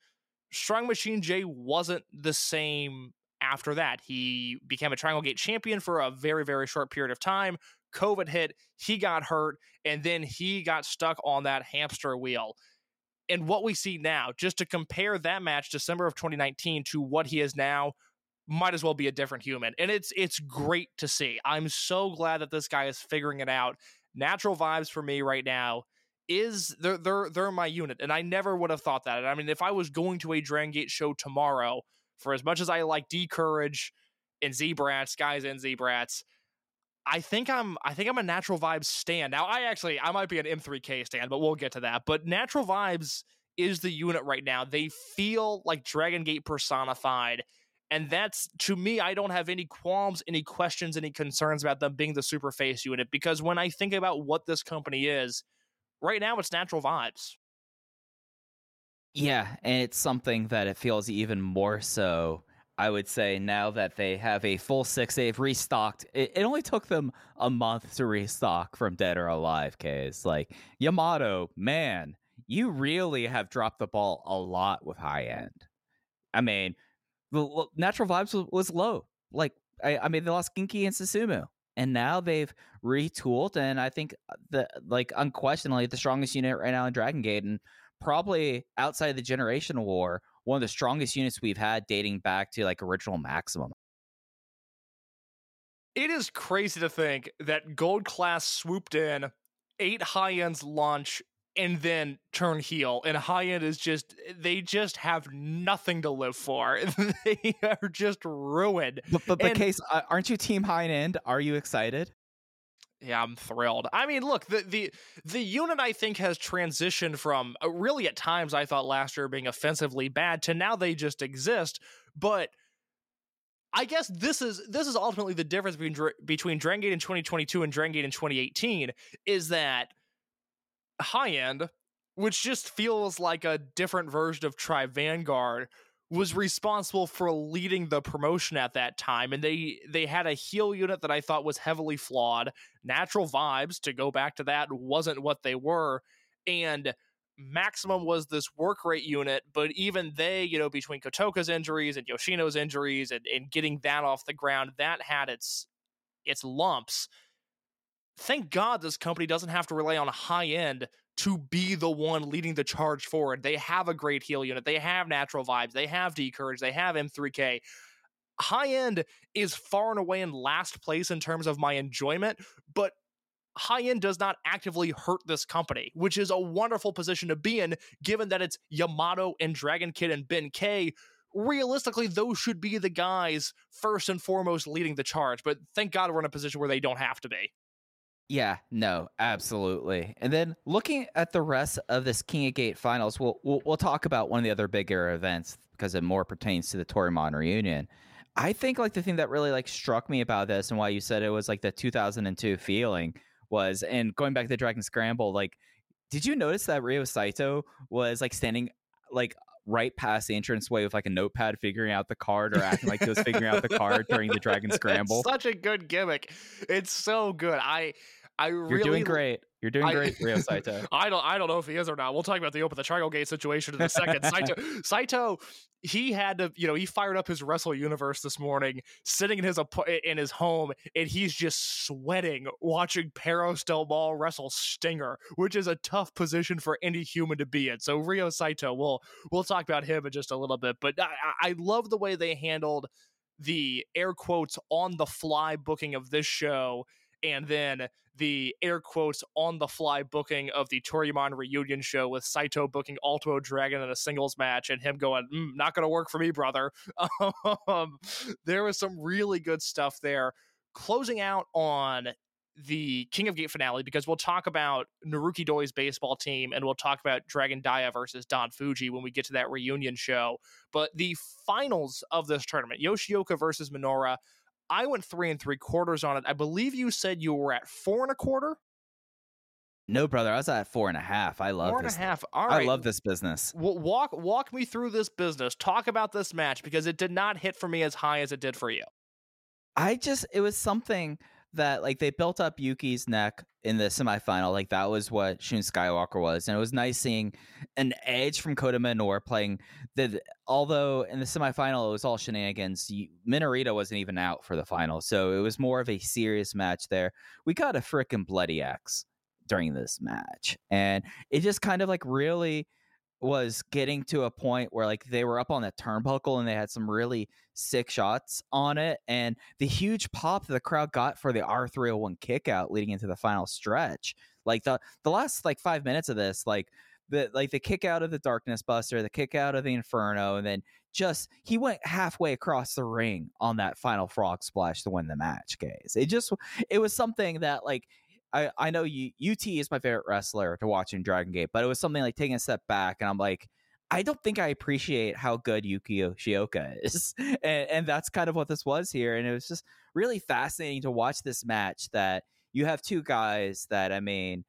Strong Machine J wasn't the same after that. He became a Triangle Gate champion for a very, very short period of time. COVID hit, he got hurt, and then he got stuck on that hamster wheel. And what we see now, just to compare that match, December of 2019, to what he is now, might as well be a different human. And it's it's great to see. I'm so glad that this guy is figuring it out. Natural vibes for me right now is they're they're they're my unit. And I never would have thought that. I mean, if I was going to a Dragon Gate show tomorrow, for as much as I like D Courage and Z Brats, guys and Z Brats, I think I'm I think I'm a natural vibes stand. Now I actually I might be an M3K stand, but we'll get to that. But natural vibes is the unit right now. They feel like Dragon Gate personified. And that's to me, I don't have any qualms, any questions, any concerns about them being the super face unit because when I think about what this company is, right now it's natural vibes. Yeah, and it's something that it feels even more so. I would say now that they have a full six, they've restocked. It, it only took them a month to restock from Dead or Alive case. Like Yamato, man, you really have dropped the ball a lot with high end. I mean, the natural vibes was, low. Like I, I mean, they lost Genki and Susumu, and now they've retooled, and I think uh, the like unquestionably the strongest unit right now in Dragon Gate, and probably outside the Generation War, one of the strongest units we've had dating back to like original Maximum. It is crazy to think that Gold Class swooped in, ate High End's lunch, and then turn heel. And High End is just, they just have nothing to live for. (laughs) they are just ruined. But but, but And- case, uh, aren't you Team High End? Are you excited? Yeah, I'm thrilled. I mean, look, the the the unit I think has transitioned from uh, really at times I thought last year being offensively bad to now they just exist. But I guess this is this is ultimately the difference between between Dragon Gate in 2022 and Dragon Gate in 2018 is that high end, which just feels like a different version of Tri Vanguard, was responsible for leading the promotion at that time and they they had a heel unit that I thought was heavily flawed. Natural vibes to go back to that wasn't what they were and maximum was this work rate unit but even they you know between kotoka's injuries and yoshino's injuries and, and getting that off the ground that had its its lumps thank god this company doesn't have to rely on high end to be the one leading the charge forward. They have a great heel unit. They have natural vibes. They have d courage. They have m3k high end is far and away in last place in terms of my enjoyment, but high end does not actively hurt this company, which is a wonderful position to be in, given that it's Yamato and Dragon Kid and Ben K. Realistically, those should be the guys first and foremost leading the charge, but thank God we're in a position where they don't have to be. Yeah, no, absolutely. And then looking at the rest of this King of Gate finals, we'll we'll, we'll talk about one of the other bigger events because it more pertains to the Toryumon reunion. I think like the thing that really like struck me about this and why you said it was like the 2002 feeling was and going back to the Dragon Scramble, like did you notice that Ryo Saito was like standing like right past the entranceway with like a notepad figuring out the card or acting like he was figuring out the card during the Dragon (laughs) Scramble? It's such a good gimmick. It's so good. I I You're doing great. You're doing I- great, Ryo (laughs) Saito. I don't I don't know if he is or not. We'll talk about the open the triangle gate situation in a second. Saito (laughs) Saito he had to you know he fired up his Wrestle Universe this morning, sitting in his in his home, and he's just sweating watching Perros Del Mal wrestle Stinger, which is a tough position for any human to be in. So Ryo Saito, we'll we'll talk about him in just a little bit, but I I love the way they handled the air quotes on the fly booking of this show and then the air quotes on the fly booking of the Toryumon reunion show with Saito booking Ultimo Dragon in a singles match and him going, mm, not going to work for me, brother. (laughs) um, there was some really good stuff there. Closing out on the King of Gate finale because we'll talk about Naruki Doi's baseball team and we'll talk about Dragon Dia versus Don Fujii when we get to that reunion show. But the finals of this tournament, Yoshioka versus Minoura, I went three and three quarters on it. I believe you said you were at four and a quarter. No, brother, I was at four and a half. I love Four and a this. half. All right. I love this business. W- walk walk me through this business. Talk about this match because it did not hit for me as high as it did for you. I just it was something that like they built up Yuki's neck in the semifinal. Like that was what Shun Skywalker was, and it was nice seeing an edge from Kota Minoura playing. The although in the semifinal it was all shenanigans. Minorita wasn't even out for the final, so it was more of a serious match there. We got a freaking bloody X during this match, and it just kind of like really was getting to a point where like they were up on the turnbuckle and they had some really sick shots on it and the huge pop that the crowd got for the R301 kick out leading into the final stretch like the the last like 5 minutes of this like the like the kick out of the darkness buster the kick out of the inferno and then just he went halfway across the ring on that final frog splash to win the match guys. It just it was something that like I, I know you, UT is my favorite wrestler to watch in Dragon Gate, but it was something like taking a step back, and I'm like, I don't think I appreciate how good Yuki Yoshioka (laughs) is. And, and that's kind of what this was here. And it was just really fascinating to watch this match that you have two guys that, I mean,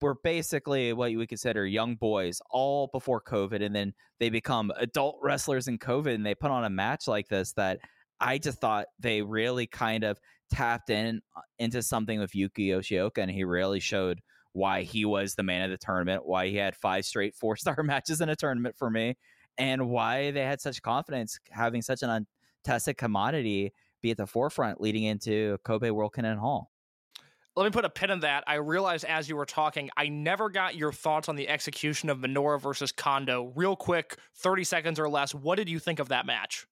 were basically what you would consider young boys all before COVID. And then they become adult wrestlers in COVID and they put on a match like this that I just thought they really kind of tapped in uh, into something with Yuki Yoshioka and he really showed why he was the man of the tournament, why he had five straight four star (laughs) matches in a tournament for me, and why they had such confidence having such an untested commodity be at the forefront leading into Kobe World Kinen Hall. Let me put a pin in that. I realized as you were talking, I never got your thoughts on the execution of Minoura versus Kondo. Real quick, 30 seconds or less. What did you think of that match?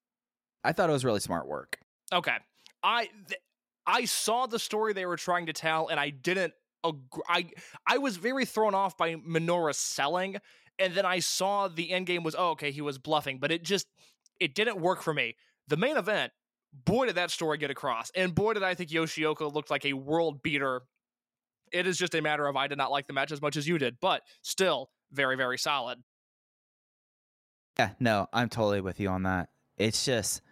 I thought it was really smart work. Okay. I th- I saw the story they were trying to tell and I didn't ag- I I was very thrown off by Minoura selling and then I saw the end game was oh okay, he was bluffing, but it just it didn't work for me. The main event, boy did that story get across. And boy did I think Yoshioka looked like a world beater. It is just a matter of I did not like the match as much as you did, but still very very solid. Yeah, no, I'm totally with you on that. It's just,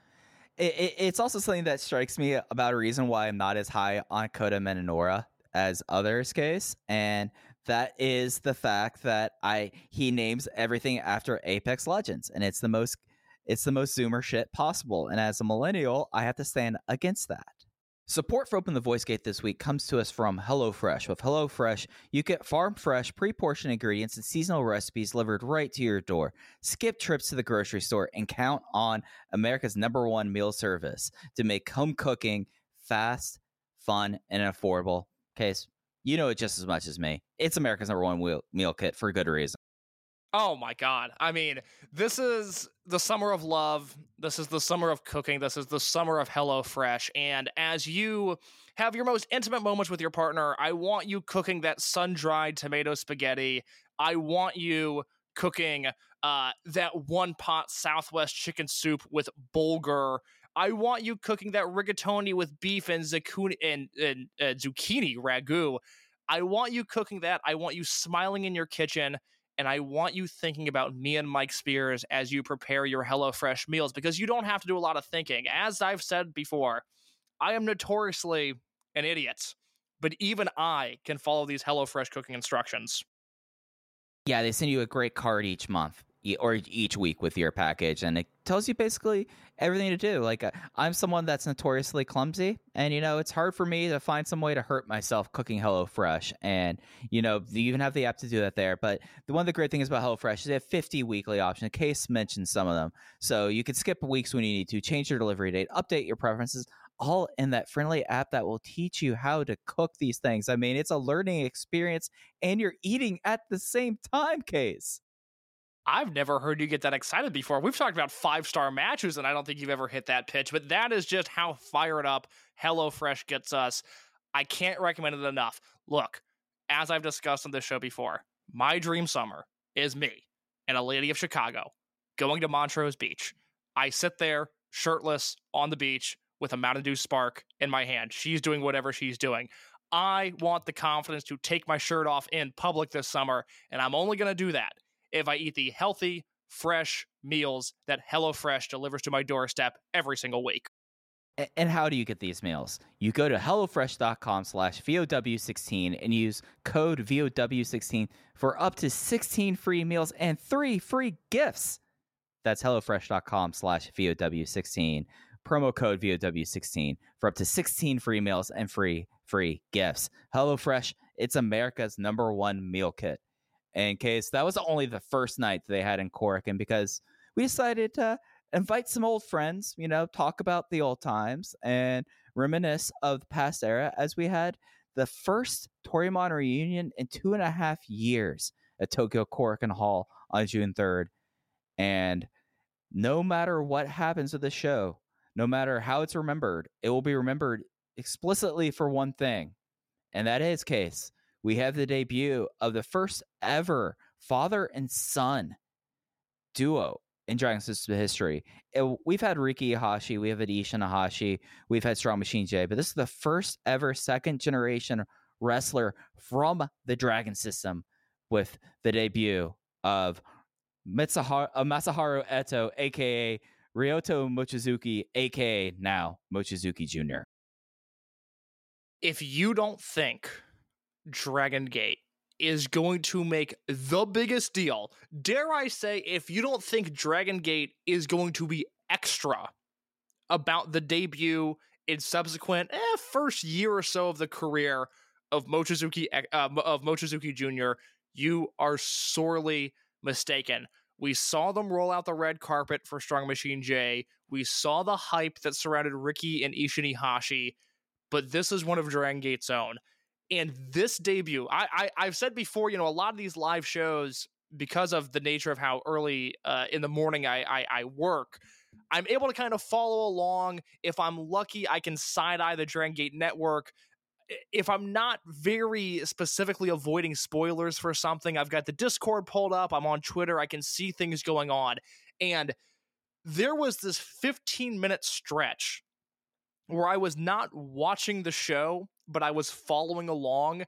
it, it, it's also something that strikes me about a reason why I'm not as high on Kota Minoura as others' case, and that is the fact that I he names everything after Apex Legends, and it's the most it's the most Zoomer shit possible. And as a millennial, I have to stand against that. Support for Open the Voice Gate this week comes to us from HelloFresh. With HelloFresh, you get farm fresh, pre portioned ingredients and seasonal recipes delivered right to your door. Skip trips to the grocery store and count on America's number one meal service to make home cooking fast, fun, and affordable. Case, you know it just as much as me. It's America's number one meal, kit for good reason. Oh my god. I mean, this is the summer of love. This is the summer of cooking. This is the summer of HelloFresh. And as you have your most intimate moments with your partner, I want you cooking that sun-dried tomato spaghetti. I want you cooking uh, that one pot Southwest chicken soup with bulgur. I want you cooking that rigatoni with beef and and, and uh, zucchini ragu. I want you cooking that. I want you smiling in your kitchen and I want you thinking about me and Mike Spears as you prepare your HelloFresh meals because you don't have to do a lot of thinking. As I've said before, I am notoriously an idiot, but even I can follow these HelloFresh cooking instructions. Yeah, they send you a great card each month or each week with your package, and it tells you basically everything to do. Like, uh, I'm someone that's notoriously clumsy, and you know, it's hard for me to find some way to hurt myself cooking HelloFresh. And you know, you even have the app to do that there. But the one of the great things about HelloFresh is they have 50 weekly options. Case mentioned some of them, so you can skip weeks when you need to, change your delivery date, update your preferences. All in that friendly app that will teach you how to cook these things. I mean, it's a learning experience, and you're eating at the same time. Case. I've never heard you get that excited before. We've talked about five star matches, and I don't think you've ever hit that pitch, but that is just how fired up HelloFresh gets us. I can't recommend it enough. Look, as I've discussed on this show before, my dream summer is me and a lady of Chicago going to Montrose Beach. I sit there shirtless on the beach with a Mountain Dew Spark in my hand. She's doing whatever she's doing. I want the confidence to take my shirt off in public this summer, and I'm only going to do that if I eat the healthy, fresh meals that HelloFresh delivers to my doorstep every single week. And how do you get these meals? You go to HelloFresh.com slash VOW16 and use code VOW16 for up to 16 free meals and three free gifts. That's HelloFresh.com slash VOW16. Promo code VOW16 for up to 16 free meals and free, free gifts. HelloFresh, it's America's number one meal kit. In case that was only the first night they had in Cork, and because we decided to invite some old friends, you know, talk about the old times and reminisce of the past era as we had the first Toryumon reunion in two and a half years at Tokyo Korakuen Hall on June 3rd. And no matter what happens with the show, no matter how it's remembered, it will be remembered explicitly for one thing. And that is case. We have the debut of the first ever father and son duo in Dragon System history. It- we've had Riki Iihashi, we have had Ishin Iihashi, we've had Strong Machine J, but this is the first ever second generation wrestler from the Dragon System with the debut of Mitsuharu, uh, Masaharu Eto, aka Ryoto Mochizuki, aka now Mochizuki Jr. if you don't think Dragon Gate is going to make the biggest deal, dare I say, if you don't think Dragon Gate is going to be extra about the debut in subsequent eh, first year or so of the career of Mochizuki uh, of Mochizuki Jr., you are sorely mistaken. We saw them roll out the red carpet for Strong Machine J. We saw the hype that surrounded Riki and Ishin Iihashi but this is one of Dragon Gate's own. And this debut, I, I I've said before, you know, a lot of these live shows, because of the nature of how early uh, in the morning I, I I work, I'm able to kind of follow along. If I'm lucky, I can side eye the Dragon Gate network. If I'm not very specifically avoiding spoilers for something, I've got the Discord pulled up. I'm on Twitter. I can see things going on, and there was this 15 minute stretch where I was not watching the show, but I was following along,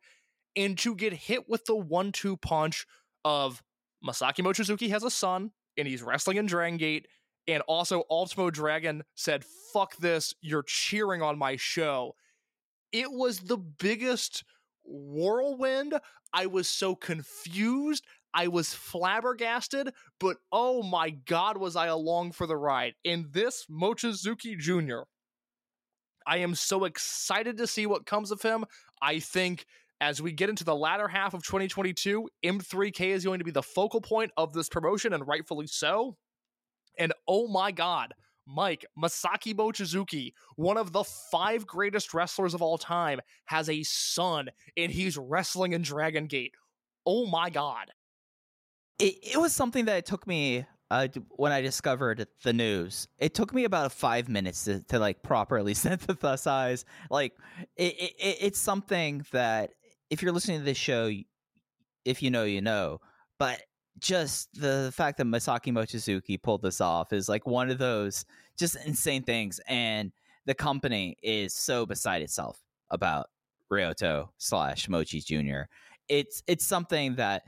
and to get hit with the one two punch of Masaki Mochizuki has a son, and he's wrestling in Dragon Gate, and also Ultimo Dragon said, fuck this, you're cheering on my show. It was the biggest whirlwind. I was so confused. I was flabbergasted, but oh my god, was I along for the ride. And this Mochizuki Jr., I am so excited to see what comes of him. I think as we get into the latter half of 2022, M3K is going to be the focal point of this promotion, and rightfully so. And oh my god, Mike, Masaki Mochizuki, one of the five greatest wrestlers of all time, has a son, and he's wrestling in Dragon Gate. Oh my god. it, it was something that it took me uh, when I discovered the news. It took me about five minutes to, to like properly (laughs) synthesize. Like it, it, it- it's something that if you're listening to this show, if you know, you know. But just the fact that Masaki Mochizuki pulled this off is like one of those just insane things, and the company is so beside itself about Ryoto slash Mochi Jr. It's it's something that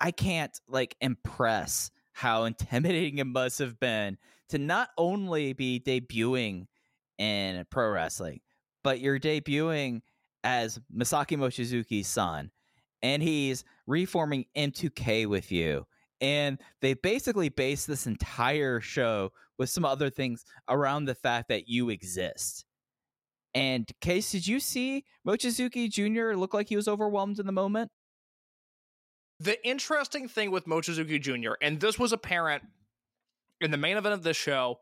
I can't like impress how intimidating it must have been to not only be debuting in pro wrestling, but you're debuting as Masaki Mochizuki's son, and he's reforming M2K with you. And they basically base this entire show with some other things around the fact that you exist. And Case, did you see Mochizuki Jr. look like he was overwhelmed in the moment? The interesting thing with Mochizuki Jr., and this was apparent in the main event of this show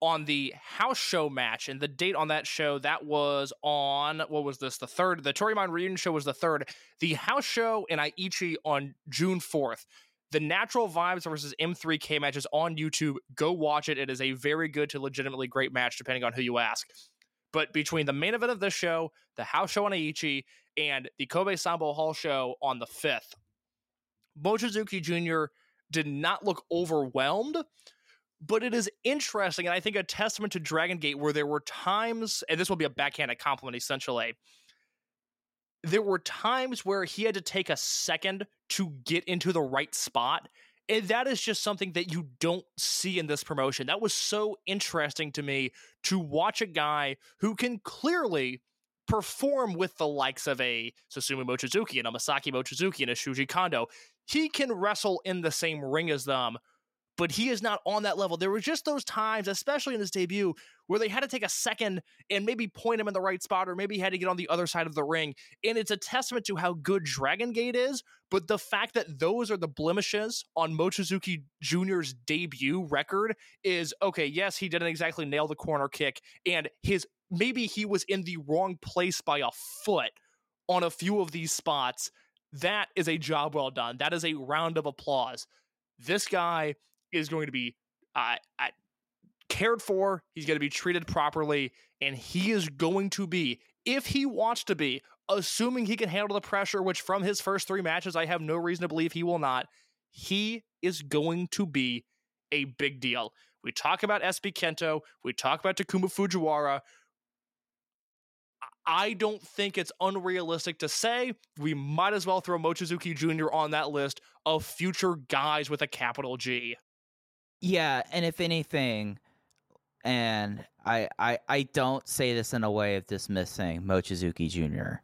on the house show match, and the date on that show that was on what was this? The third. The Toryumon reunion show was the third. The house show in Aichi on June fourth. The Natural Vibes versus M3K match is on YouTube. Go watch it. It is a very good to legitimately great match, depending on who you ask. But between the main event of this show, the house show on Aichi, and the Kobe Sambo Hall show on the fifth, Mochizuki Jr. did not look overwhelmed, but it is interesting, and I think a testament to Dragon Gate where there were times, and this will be a backhanded compliment essentially. There were times where he had to take a second to get into the right spot. And that is just something that you don't see in this promotion. That was so interesting to me to watch a guy who can clearly perform with the likes of a Susumu Mochizuki and a Masaki Mochizuki and a Shuji Kondo he can wrestle in the same ring as them, but he is not on that level. There were just those times, especially in his debut, where they had to take a second and maybe point him in the right spot, or maybe he had to get on the other side of the ring. And it's a testament to how good Dragon Gate is. But the fact that those are the blemishes on Mochizuki Jr.'s debut record is okay, yes, he didn't exactly nail the corner kick, and his maybe he was in the wrong place by a foot on a few of these spots that is a job well done. That is a round of applause. This guy is going to be uh, cared for. He's going to be treated properly, and he is going to be, if he wants to be, assuming he can handle the pressure, which from his first three matches, I have no reason to believe he will not. He is going to be a big deal. We talk about SB Kento. We talk about Takuma Fujiwara. I don't think it's unrealistic to say we might as well throw Mochizuki Jr. on that list of future guys with a capital G. Yeah, and if anything, and I, I I don't say this in a way of dismissing Mochizuki Jr.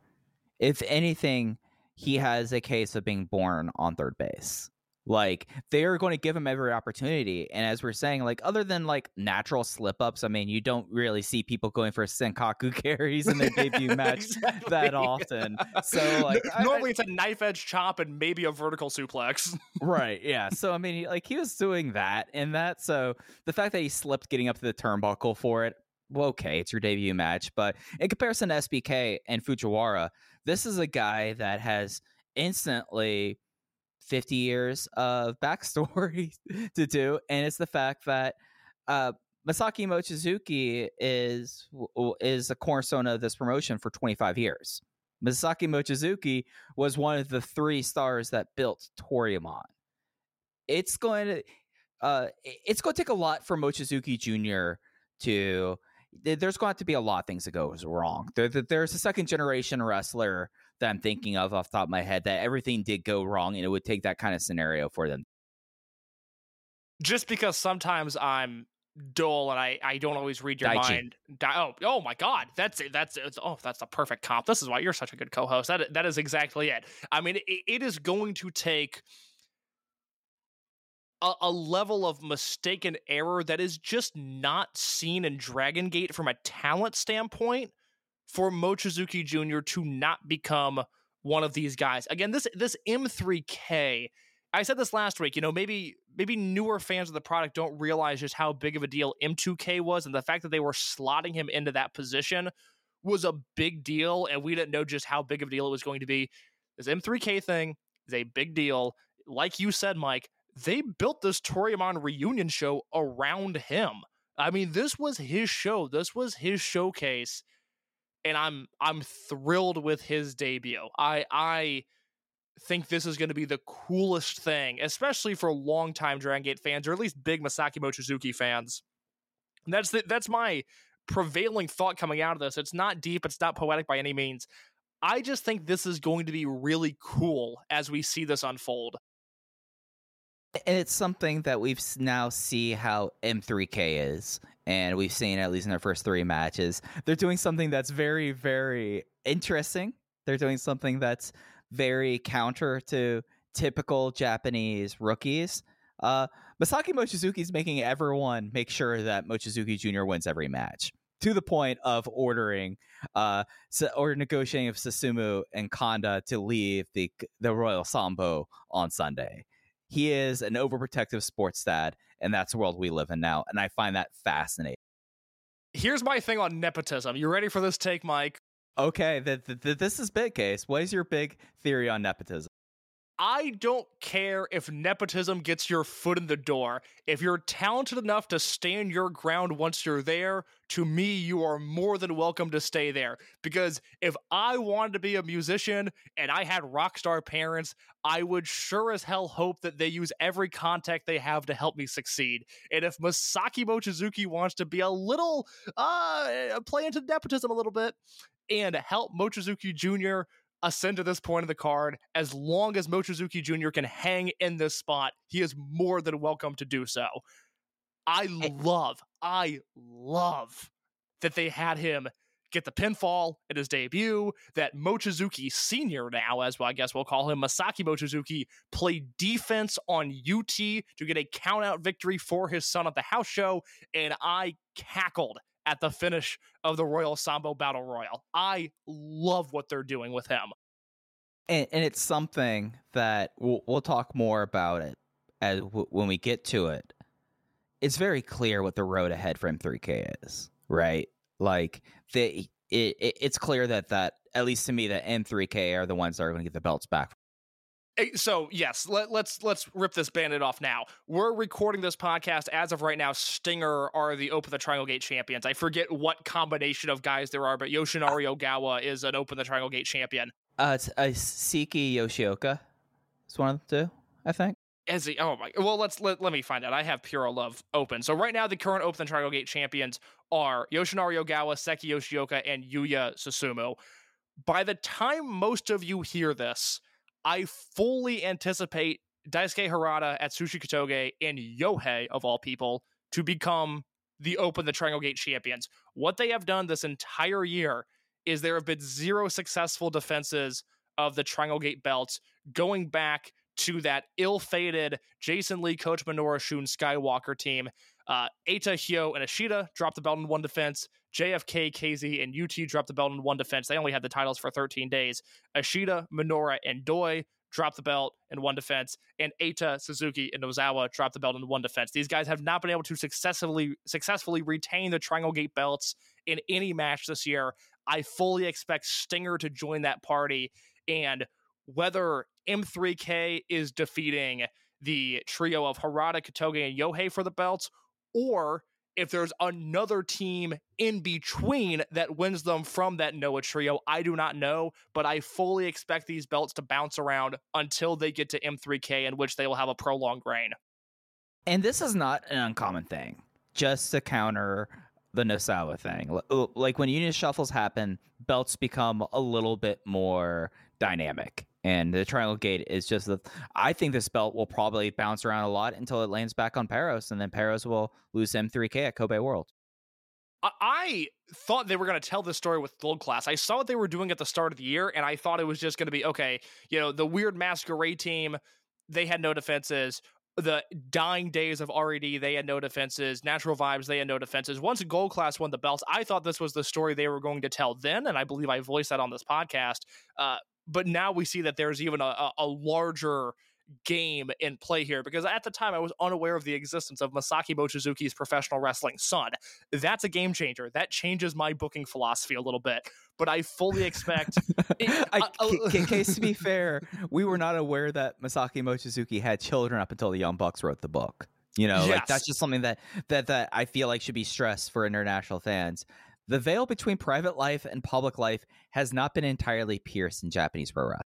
If anything, he has a case of being born on third base. Like they are going to give him every opportunity, and as we're saying, like other than like natural slip ups, I mean, you don't really see people going for senkaku (laughs) carries in their debut (laughs) match Exactly. that often. So like, I- I- Normally it's a knife edge chop and maybe a vertical suplex. (laughs) right yeah so i mean like he was doing that and that so the fact that he slipped getting up to the turnbuckle for it well okay it's your debut match but in comparison to sbk and fujiwara this is a guy that has instantly 50 years of backstory (laughs) to do and it's the fact that uh Masaki Mochizuki is is a cornerstone of this promotion for 25 years. Masaki Mochizuki was one of the three stars that built Toryumon. It's going to uh it's going to take a lot for Mochizuki Jr. to th- there's going to have to be a lot of things that goes wrong. There- there's a second generation wrestler that I'm thinking of off the top of my head that everything did go wrong and it would take that kind of scenario for them. Just because sometimes I'm dull and I, I don't always read your Daichi. mind. Di- oh, oh my God, that's it. That's it's, oh, that's the perfect comp. This is why you're such a good co-host. That that is exactly it. I mean, it, it is going to take a, a level of mistaken error that is just not seen in Dragon Gate from a talent standpoint for Mochizuki Jr. to not become one of these guys. Again, this this M3K. I said this last week. You know, maybe maybe newer fans of the product don't realize just how big of a deal M2K was, and the fact that they were slotting him into that position was a big deal, and we didn't know just how big of a deal it was going to be. This M3K thing is a big deal. Like you said, Mike, they built this Toryumon reunion show around him. I mean, this was his show. This was his showcase, and I'm I'm thrilled with his debut. I I think this is going to be the coolest thing, especially for longtime Dragon Gate fans, or at least big Masaki Mochizuki fans. And that's the, that's my prevailing thought coming out of this. It's not deep, it's not poetic by any means. I just think this is going to be really cool as we see this unfold. And it's something that we've now see how M3K is, and we've seen at least in their first three matches. They're doing something that's very, very interesting. They're doing something that's very counter to typical Japanese rookies. Uh, Masaki Mochizuki is making everyone make sure that Mochizuki Jr. wins every match to the point of ordering uh or negotiating with Susumu and Kanda to leave the the Royal Sambo on Sunday he is an overprotective sports dad and that's the world we live in now and i find that fascinating Here's my thing on nepotism. You ready for this take, Mike? okay th- th- th- this is big case what is your big theory on nepotism I don't care if nepotism gets your foot in the door. If you're talented enough to stand your ground once you're there, to me, you are more than welcome to stay there. Because if I wanted to be a musician and I had rock star parents, I would sure as hell hope that they use every contact they have to help me succeed. And if Masaki Mochizuki wants to be a little, uh, play into nepotism a little bit and help Mochizuki Jr ascend to this point of the card. As long as Mochizuki Jr. can hang in this spot, he is more than welcome to do so. I eh love, I love that they had him get the pinfall at his debut, that Mochizuki Sr. now, as well, I guess we'll call him Masaki Mochizuki, play defense on UT to get a countout victory for his son at the house show, and I cackled at the finish of the Royal Sambo Battle Royal. I love what they're doing with him. and, and it's something that we'll, we'll talk more about it as w- when we get to it it's very clear what the road ahead for m3k is right like they it, it, it's clear that that at least to me that m3k are the ones that are going to get the belts back So yes, let, let's let's rip this bandit off now. We're recording this podcast as of right now. Stinger are the Open the Triangle Gate champions. I forget what combination of guys there are, but Yoshinari Ogawa is an Open the Triangle Gate champion. uh it's uh, seiki yoshioka it's one of the two i think As he, oh my, well, let's let, let me find out. I have Puro Love open. So right now, the current Open the Triangle Gate champions are Yoshinari Ogawa, Seiki Yoshioka, and Yuya Susumu. By the time most of you hear this, I fully anticipate Daisuke Harada Atsushi Kotoge and Yohei, of all people, to become the Open the Triangle Gate champions. What they have done this entire year is there have been zero successful defenses of the Triangle Gate belts going back to that ill-fated Jason Lee, Kota Minoura Shun Skywalker team. Uh, Eita, Hyo, and Ashita dropped the belt in one defense. JFK, KZ, and UT dropped the belt in one defense. They only had the titles for 13 days. Ashita, Minoura, and Doi dropped the belt in one defense, and Eita, Suzuki, and Ozawa dropped the belt in one defense. These guys have not been able to successfully successfully retain the Triangle Gate belts in any match this year. I fully expect Stinger to join that party, and whether M3K is defeating the trio of Harada, Kotoge, and Yohei for the belts, or if there's another team in between that wins them from that Noah trio, I do not know, but I fully expect these belts to bounce around until they get to M3K, in which they will have a prolonged reign. And this is not an uncommon thing. Just to counter the Nosawa thing, like when union shuffles happen, belts become a little bit more dynamic. And the Triangle Gate is just the. I think this belt will probably bounce around a lot until it lands back on Perros, and then Perros will lose M3K at Kobe World. I- I thought they were going to tell this story with Gold Class. I saw what they were doing at the start of the year, and I thought it was just going to be okay. You know, the weird masquerade team, they had no defenses. The dying days of RED, they had no defenses. Natural vibes, they had no defenses. Once Gold Class won the belts, I thought this was the story they were going to tell then, and I believe I voiced that on this podcast. Uh, but now we see that there's even a, a, larger game in play here because at the time I was unaware of the existence of Masaki Mochizuki's professional wrestling son. That's a game changer. That changes my booking philosophy a little bit. But I fully expect. (laughs) I, uh, uh, in case to be (laughs) fair, we were not aware that Masaki Mochizuki had children up until the Young Bucks wrote the book. You know, like that's just something that that that I feel like should be stressed for international fans. The veil between private life and public life has not been entirely pierced in Japanese pro wrestling.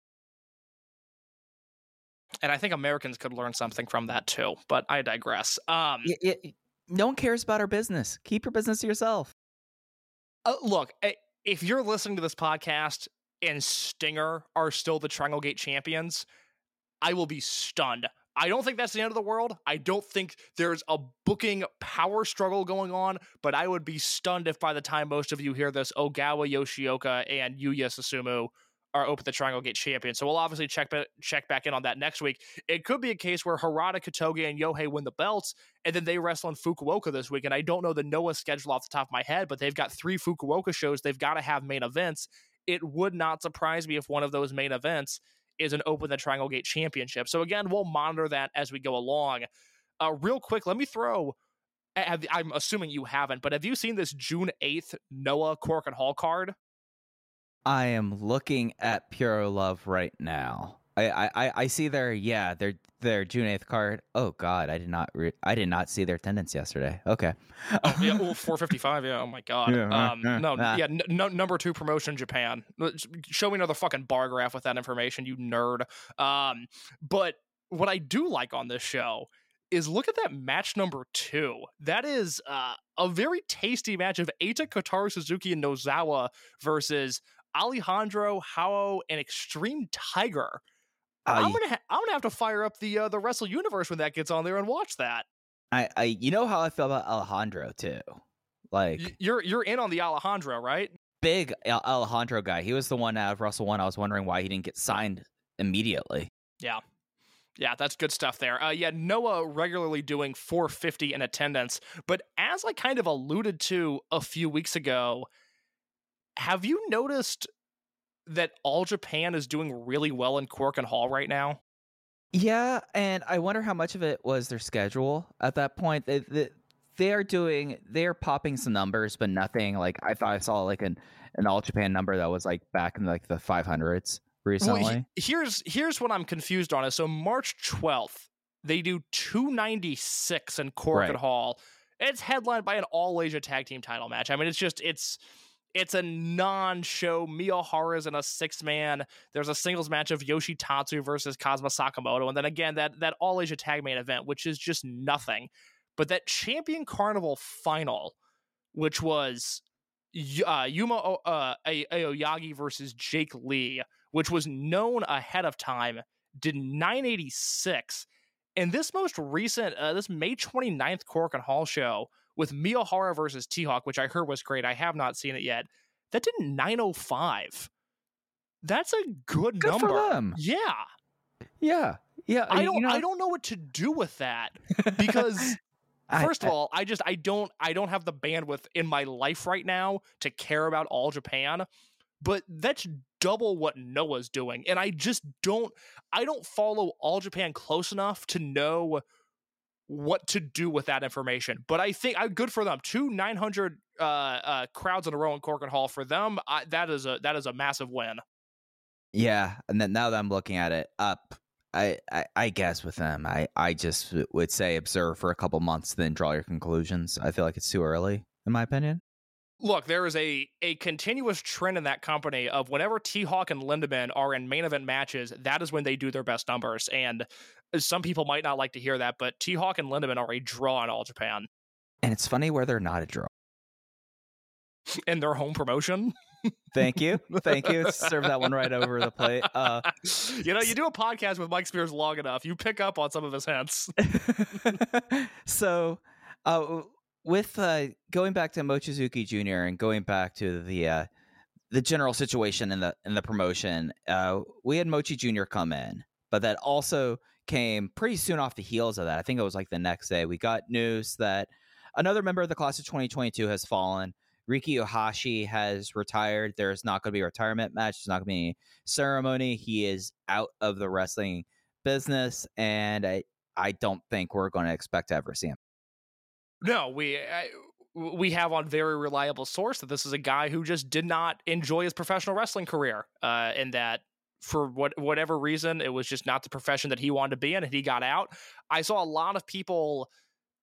and I think Americans could learn something from that too. But I digress. Um, no one cares about our business. Keep your business to yourself. Uh, look, if you're listening to this podcast and Stinger are still the Triangle Gate champions, I will be stunned. I don't think that's the end of the world. I don't think there's a booking power struggle going on, but I would be stunned if by the time most of you hear this, Ogawa Yoshioka and Yuya Susumu are open the Triangle Gate champions. So we'll obviously check ba- check back in on that next week. It could be a case where Harada, Kotoge, and Yohei win the belts, and then they wrestle in Fukuoka this week. And I don't know the Noah schedule off the top of my head, but they've got three Fukuoka shows. They've got to have main events. It would not surprise me if one of those main events is an Open the Triangle Gate championship. So again, we'll monitor that as we go along. Uh, real quick, let me throw. I'm assuming you haven't, but have you seen this June 8th Noah Korakuen Hall card? I am looking at Purolove right now. I, I, I- see their yeah their their June eighth card. Oh God, I did not re- I did not see their attendance yesterday. Okay, Oh, yeah, well, 455. Yeah. Oh my god. Yeah, um, uh, no, ah. yeah. N- no, number two promotion Japan. Show me another fucking bar graph with that information, you nerd. Um, but what I do like on this show is look at that match number two. That is uh, a very tasty match of Eita, Kotaro Suzuki, and Nosawa versus Alejandro, Hao, and Extreme Tiger. I'm gonna ha- I'm gonna have to fire up the uh, the Wrestle Universe when that gets on there and watch that. I I you know how I feel about Alejandro too, like Y- You're you're in on the Alejandro, right? big Alejandro guy. He was the one out of Wrestle One. I was wondering why he didn't get signed immediately. Yeah. Yeah, that's good stuff there. Uh, yeah, Noah regularly doing 450 in attendance. But as I kind of alluded to a few weeks ago, have you noticed that All Japan is doing really well in Korakuen Hall right now? Yeah, and I wonder how much of it was their schedule at that point. They, they, they are doing, they're popping some numbers, but nothing like I thought I saw like an an All Japan number that was like back in like the 500s recently. he- here's here's what I'm confused on is so March 12th they do 296 in Cork Right. and Hall. It's headlined by an all Asia tag team title match. I mean, it's just it's it's a non-show. Miyahara's in a six-man. There's a singles match of Yoshitatsu versus Kazuma Sakamoto, and then again that that All Asia Tag Main event, which is just nothing. But that Champion Carnival final, which was uh, Yuma uh, Aoyagi versus Jake Lee, which was known ahead of time, did 986. And this most recent, uh, this May 29th Korakuen Hall show with Miyahara versus T Hawk, which I heard was great. I have not seen it yet. That did 905. That's a good, Good number. Yeah. Yeah, yeah. I mean, don't you know, I don't know what to do with that because (laughs) First I- of all, I just I don't I don't have the bandwidth in my life right now to care about all Japan, but that's double what Noah's doing, and I just don't I don't follow all Japan close enough to know what to do with that information. But I think I'm good for them. Two 900 uh, uh, crowds in a row in Korakuen Hall for them. I, that is a that is a massive win. Yeah, and then now that I'm looking at it up, I, I I guess with them, I I just would say observe for a couple months, then draw your conclusions. I feel like it's too early, in my opinion. Look, there is a a continuous trend in that company of whenever T Hawk and Lindaman are in main event matches, that is when they do their best numbers. And some people might not like to hear that, but T Hawk and Lindaman are a draw in All Japan And it's funny where they're not a draw. (laughs) in their home promotion. Thank you, thank you. (laughs) Serve that one right over the plate. Uh, you know, you do a podcast with Mike Spears long enough, you pick up on some of his hints. (laughs) so, uh, with uh, going back to Mochizuki Jr. and going back to the uh, the general situation in the in the promotion, uh, we had Mochi Jr. come in, but that also came pretty soon off the heels of that. I think it was like the next day. We got news that another member of the class of 2022 has fallen. Riki Iihashi has retired. There's not going to be a retirement match. There's not going to be any ceremony. He is out of the wrestling business, and I, I don't think we're going to expect to ever see him. No, we I, we have on very reliable source that this is a guy who just did not enjoy his professional wrestling career, uh, and that for what whatever reason it was just not the profession that he wanted to be in, and he got out. I saw a lot of people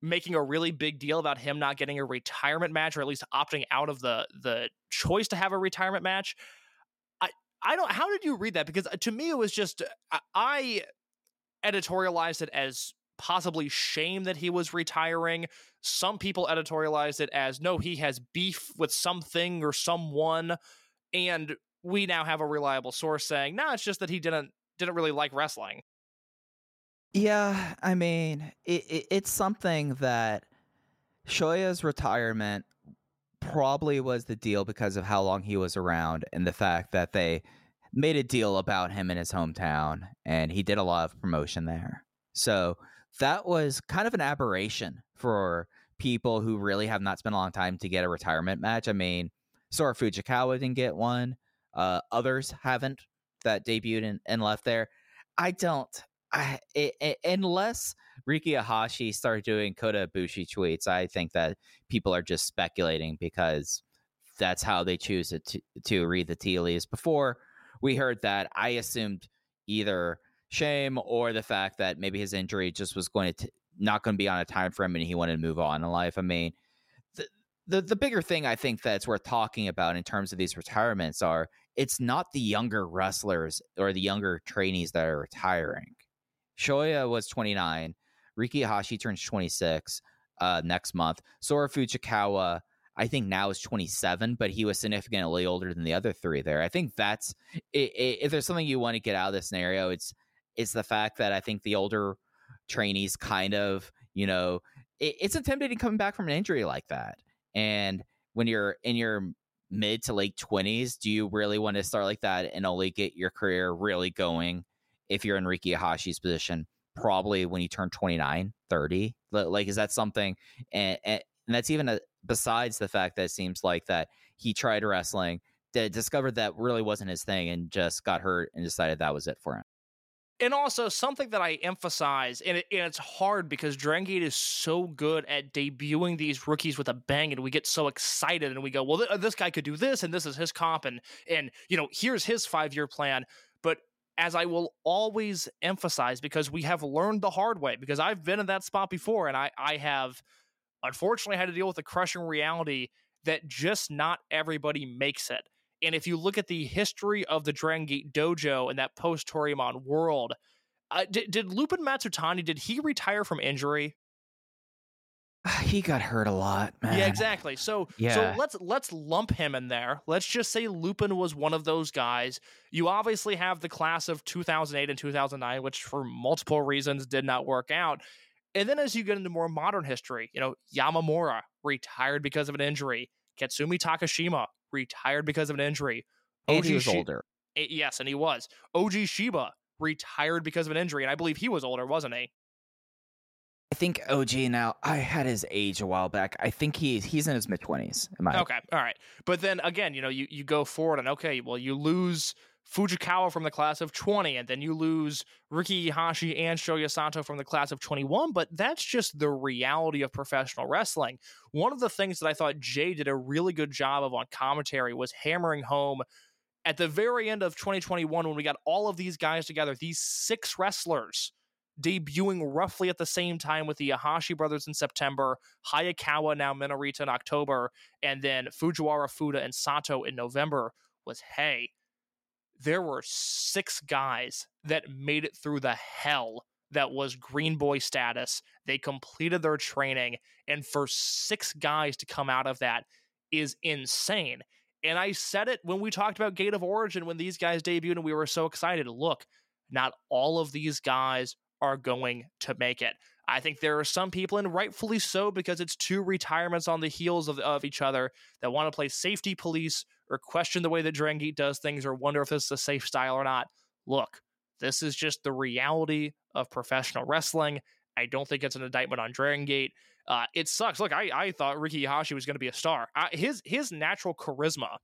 making a really big deal about him not getting a retirement match, or at least opting out of the the choice to have a retirement match. I I don't. How did you read that? Because uh, to me, it was just I, I editorialized it as possibly shame that he was retiring. Some people editorialized it as no, he has beef with something or someone, and we now have a reliable source saying, no, nah, it's just that he didn't didn't really like wrestling. Yeah, I mean, it, it, it's something that Shoya's retirement probably was the deal because of how long he was around and the fact that they made a deal about him in his hometown and he did a lot of promotion there. So that was kind of an aberration for people who really have not spent a long time to get a retirement match. I mean, Sora Fujikawa didn't get one. Uh, others haven't that debuted and, and left there. I don't. I, it, it, unless Riki Iihashi started doing Kota Ibushi tweets, I think that people are just speculating because that's how they choose to, to read the tea leaves. Before we heard that, I assumed either shame or the fact that maybe his injury just was going to t- not going to be on a time frame and he wanted to move on in life. I mean, the, the the bigger thing I think that's worth talking about in terms of these retirements are it's not the younger wrestlers or the younger trainees that are retiring. Shoya was 29. Riki Iihashi turns 26 uh, next month. Sora Fujikawa, I think now is 27, but he was significantly older than the other three there. I think that's i i if there's something you want to get out of this scenario, it's it's the fact that I think the older trainees kind of, you know, it, it's intimidating coming back from an injury like that. And when you're in your mid to late 20s, do you really want to start like that and only get your career really going if you're in Riki Iihashi's position? Probably when you turn 29, 30. Like, is that something? And, and that's even a, besides the fact that it seems like that he tried wrestling, that discovered that really wasn't his thing and just got hurt and decided that was it for him and also something that I emphasize, and, it, and it's hard because Dragon Gate is so good at debuting these rookies with a bang, and we get so excited, and we go, "Well, th- this guy could do this, and this is his comp, and and you know, here's his five year plan." But as I will always emphasize, because we have learned the hard way, because I've been in that spot before, and I I have unfortunately had to deal with the crushing reality that just not everybody makes it. And if you look at the history of the Dragon Gate Dojo and that post Toryumon world, uh, did, did Lupin Matsutani, did he retire from injury? he got hurt a lot, man. Yeah, exactly. So so let's let's lump him in there. Let's just say Lupin was one of those guys. You obviously have the class of 2008 and 2009 which for multiple reasons did not work out. And then as you get into more modern history, you know, Yamamura retired because of an injury. Katsumi Takashima retired because of an injury. And OG he was Shi- older. Yes, and he was. OG Shiba retired because of an injury, and I believe he was older, wasn't he? I think OG now. I had his age a while back. I think he's he's in his mid twenties. Okay, all right. But then again, you know, you, you go forward and okay, well, you lose Fujikawa from the class of 20, and then you lose Riki Iihashi and Shoya Sato from the class of 21, but that's just the reality of professional wrestling. One of the things that I thought Jay did a really good job of on commentary was hammering home at the very end of 2021 when we got all of these guys together, these six wrestlers debuting roughly at the same time with the Iihashi brothers in September, Hayakawa now Minorita in October, and then Fujiwara Fuda and Sato in November was hey, there were six guys that made it through the hell that was Green Boy status. They completed their training, and for six guys to come out of that is insane. And I said it when we talked about Gate of Origin when these guys debuted, and we were so excited. Look, not all of these guys are going to make it. I think there are some people, and rightfully so, because it's two retirements on the heels of, of each other that want to play safety police or question the way that Drangate does things or wonder if this is a safe style or not. Look, this is just the reality of professional wrestling. I don't think it's an indictment on Dragon Gate. Uh, it sucks. Look, I, I thought Riki Iihashi was going to be a star. I, his his natural charisma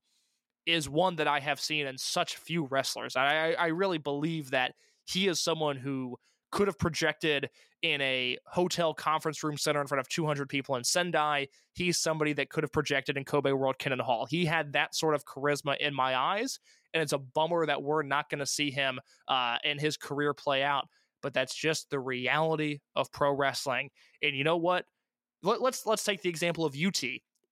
is one that I have seen in such few wrestlers. I I really believe that he is someone who could have projected in a hotel conference room center in front of 200 people in Sendai. He's somebody that could have projected in Kobe World Kinen Hall. He had that sort of charisma in my eyes, and it's a bummer that we're not going to see him uh, and his career play out. But that's just the reality of pro wrestling. And you know what? Let, let's let's take the example of UT.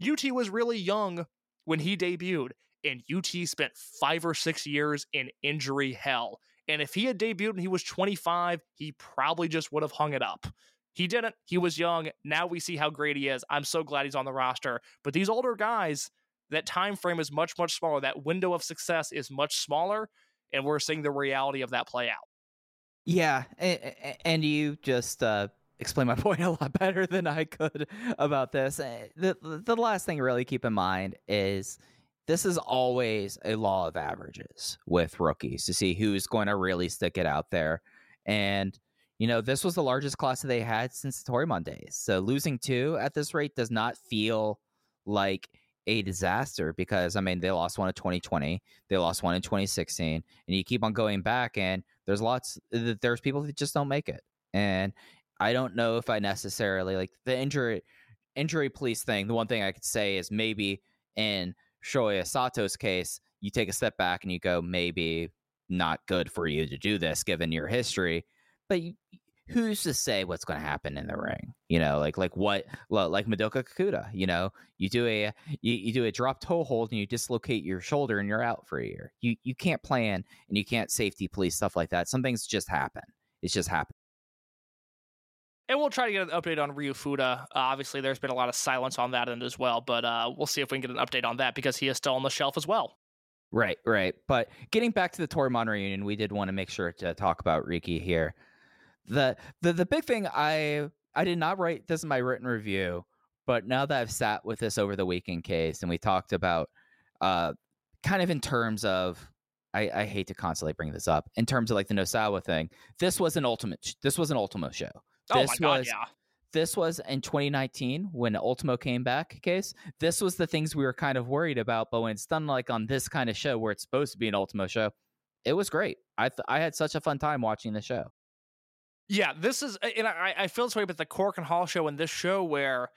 UT was really young when he debuted, and UT spent five or six years in injury hell. And if he had debuted and he was 25, he probably just would have hung it up. He didn't. He was young. Now we see how great he is. I'm so glad he's on the roster. But these older guys, that time frame is much much smaller. That window of success is much smaller, and we're seeing the reality of that play out. Yeah, and, you just uh, explained my (laughs) point a lot better than I could about this. Uh, The the last thing really keep in mind is this is always a law of averages with rookies to see who's going to really stick it out there. And you know, this was the largest class that they had since the Toryumon days. So losing two at this rate does not feel like a disaster because I mean they lost one in 2020, they lost one in 2016, and you keep on going back and there's lots there's people that just don't make it. And I don't know if I necessarily like the injury injury police thing. The one thing I could say is maybe in Shoya Sato's case, you take a step back and you go, maybe not good for you to do this given your history. But you, who's to say what's going to happen in the ring? You know, like like what like Madoka Kakuta. You know, you do a you, you do a drop toe hold and you dislocate your shoulder and you're out for a year. You you can't plan and you can't safety police stuff like that. Some things just happen. It's just happened. And we'll try to get an update on Ryu Fuda. Uh, obviously, there's been a lot of silence on that end as well, but uh, we'll see if we can get an update on that because he is still on the shelf as well. Right, right. But getting back to the Toryumon reunion, we did want to make sure to talk about Riki here. The the the big thing I I did not write this in my written review, but now that I've sat with this over the weekend case and we talked about uh kind of in terms of I, I hate to constantly bring this up in terms of like the Nosawa thing. This was an ultimate. This was an Ultimo show. Oh This my god, was- yeah. this was in 2019 when Ultimo came back case. This was the things we were kind of worried about, but when it's done like on this kind of show where it's supposed to be an Ultimo show, it was great. I th- I had such a fun time watching the show. Yeah, this is, and I, I feel this way with the Korakuen Hall show and this show where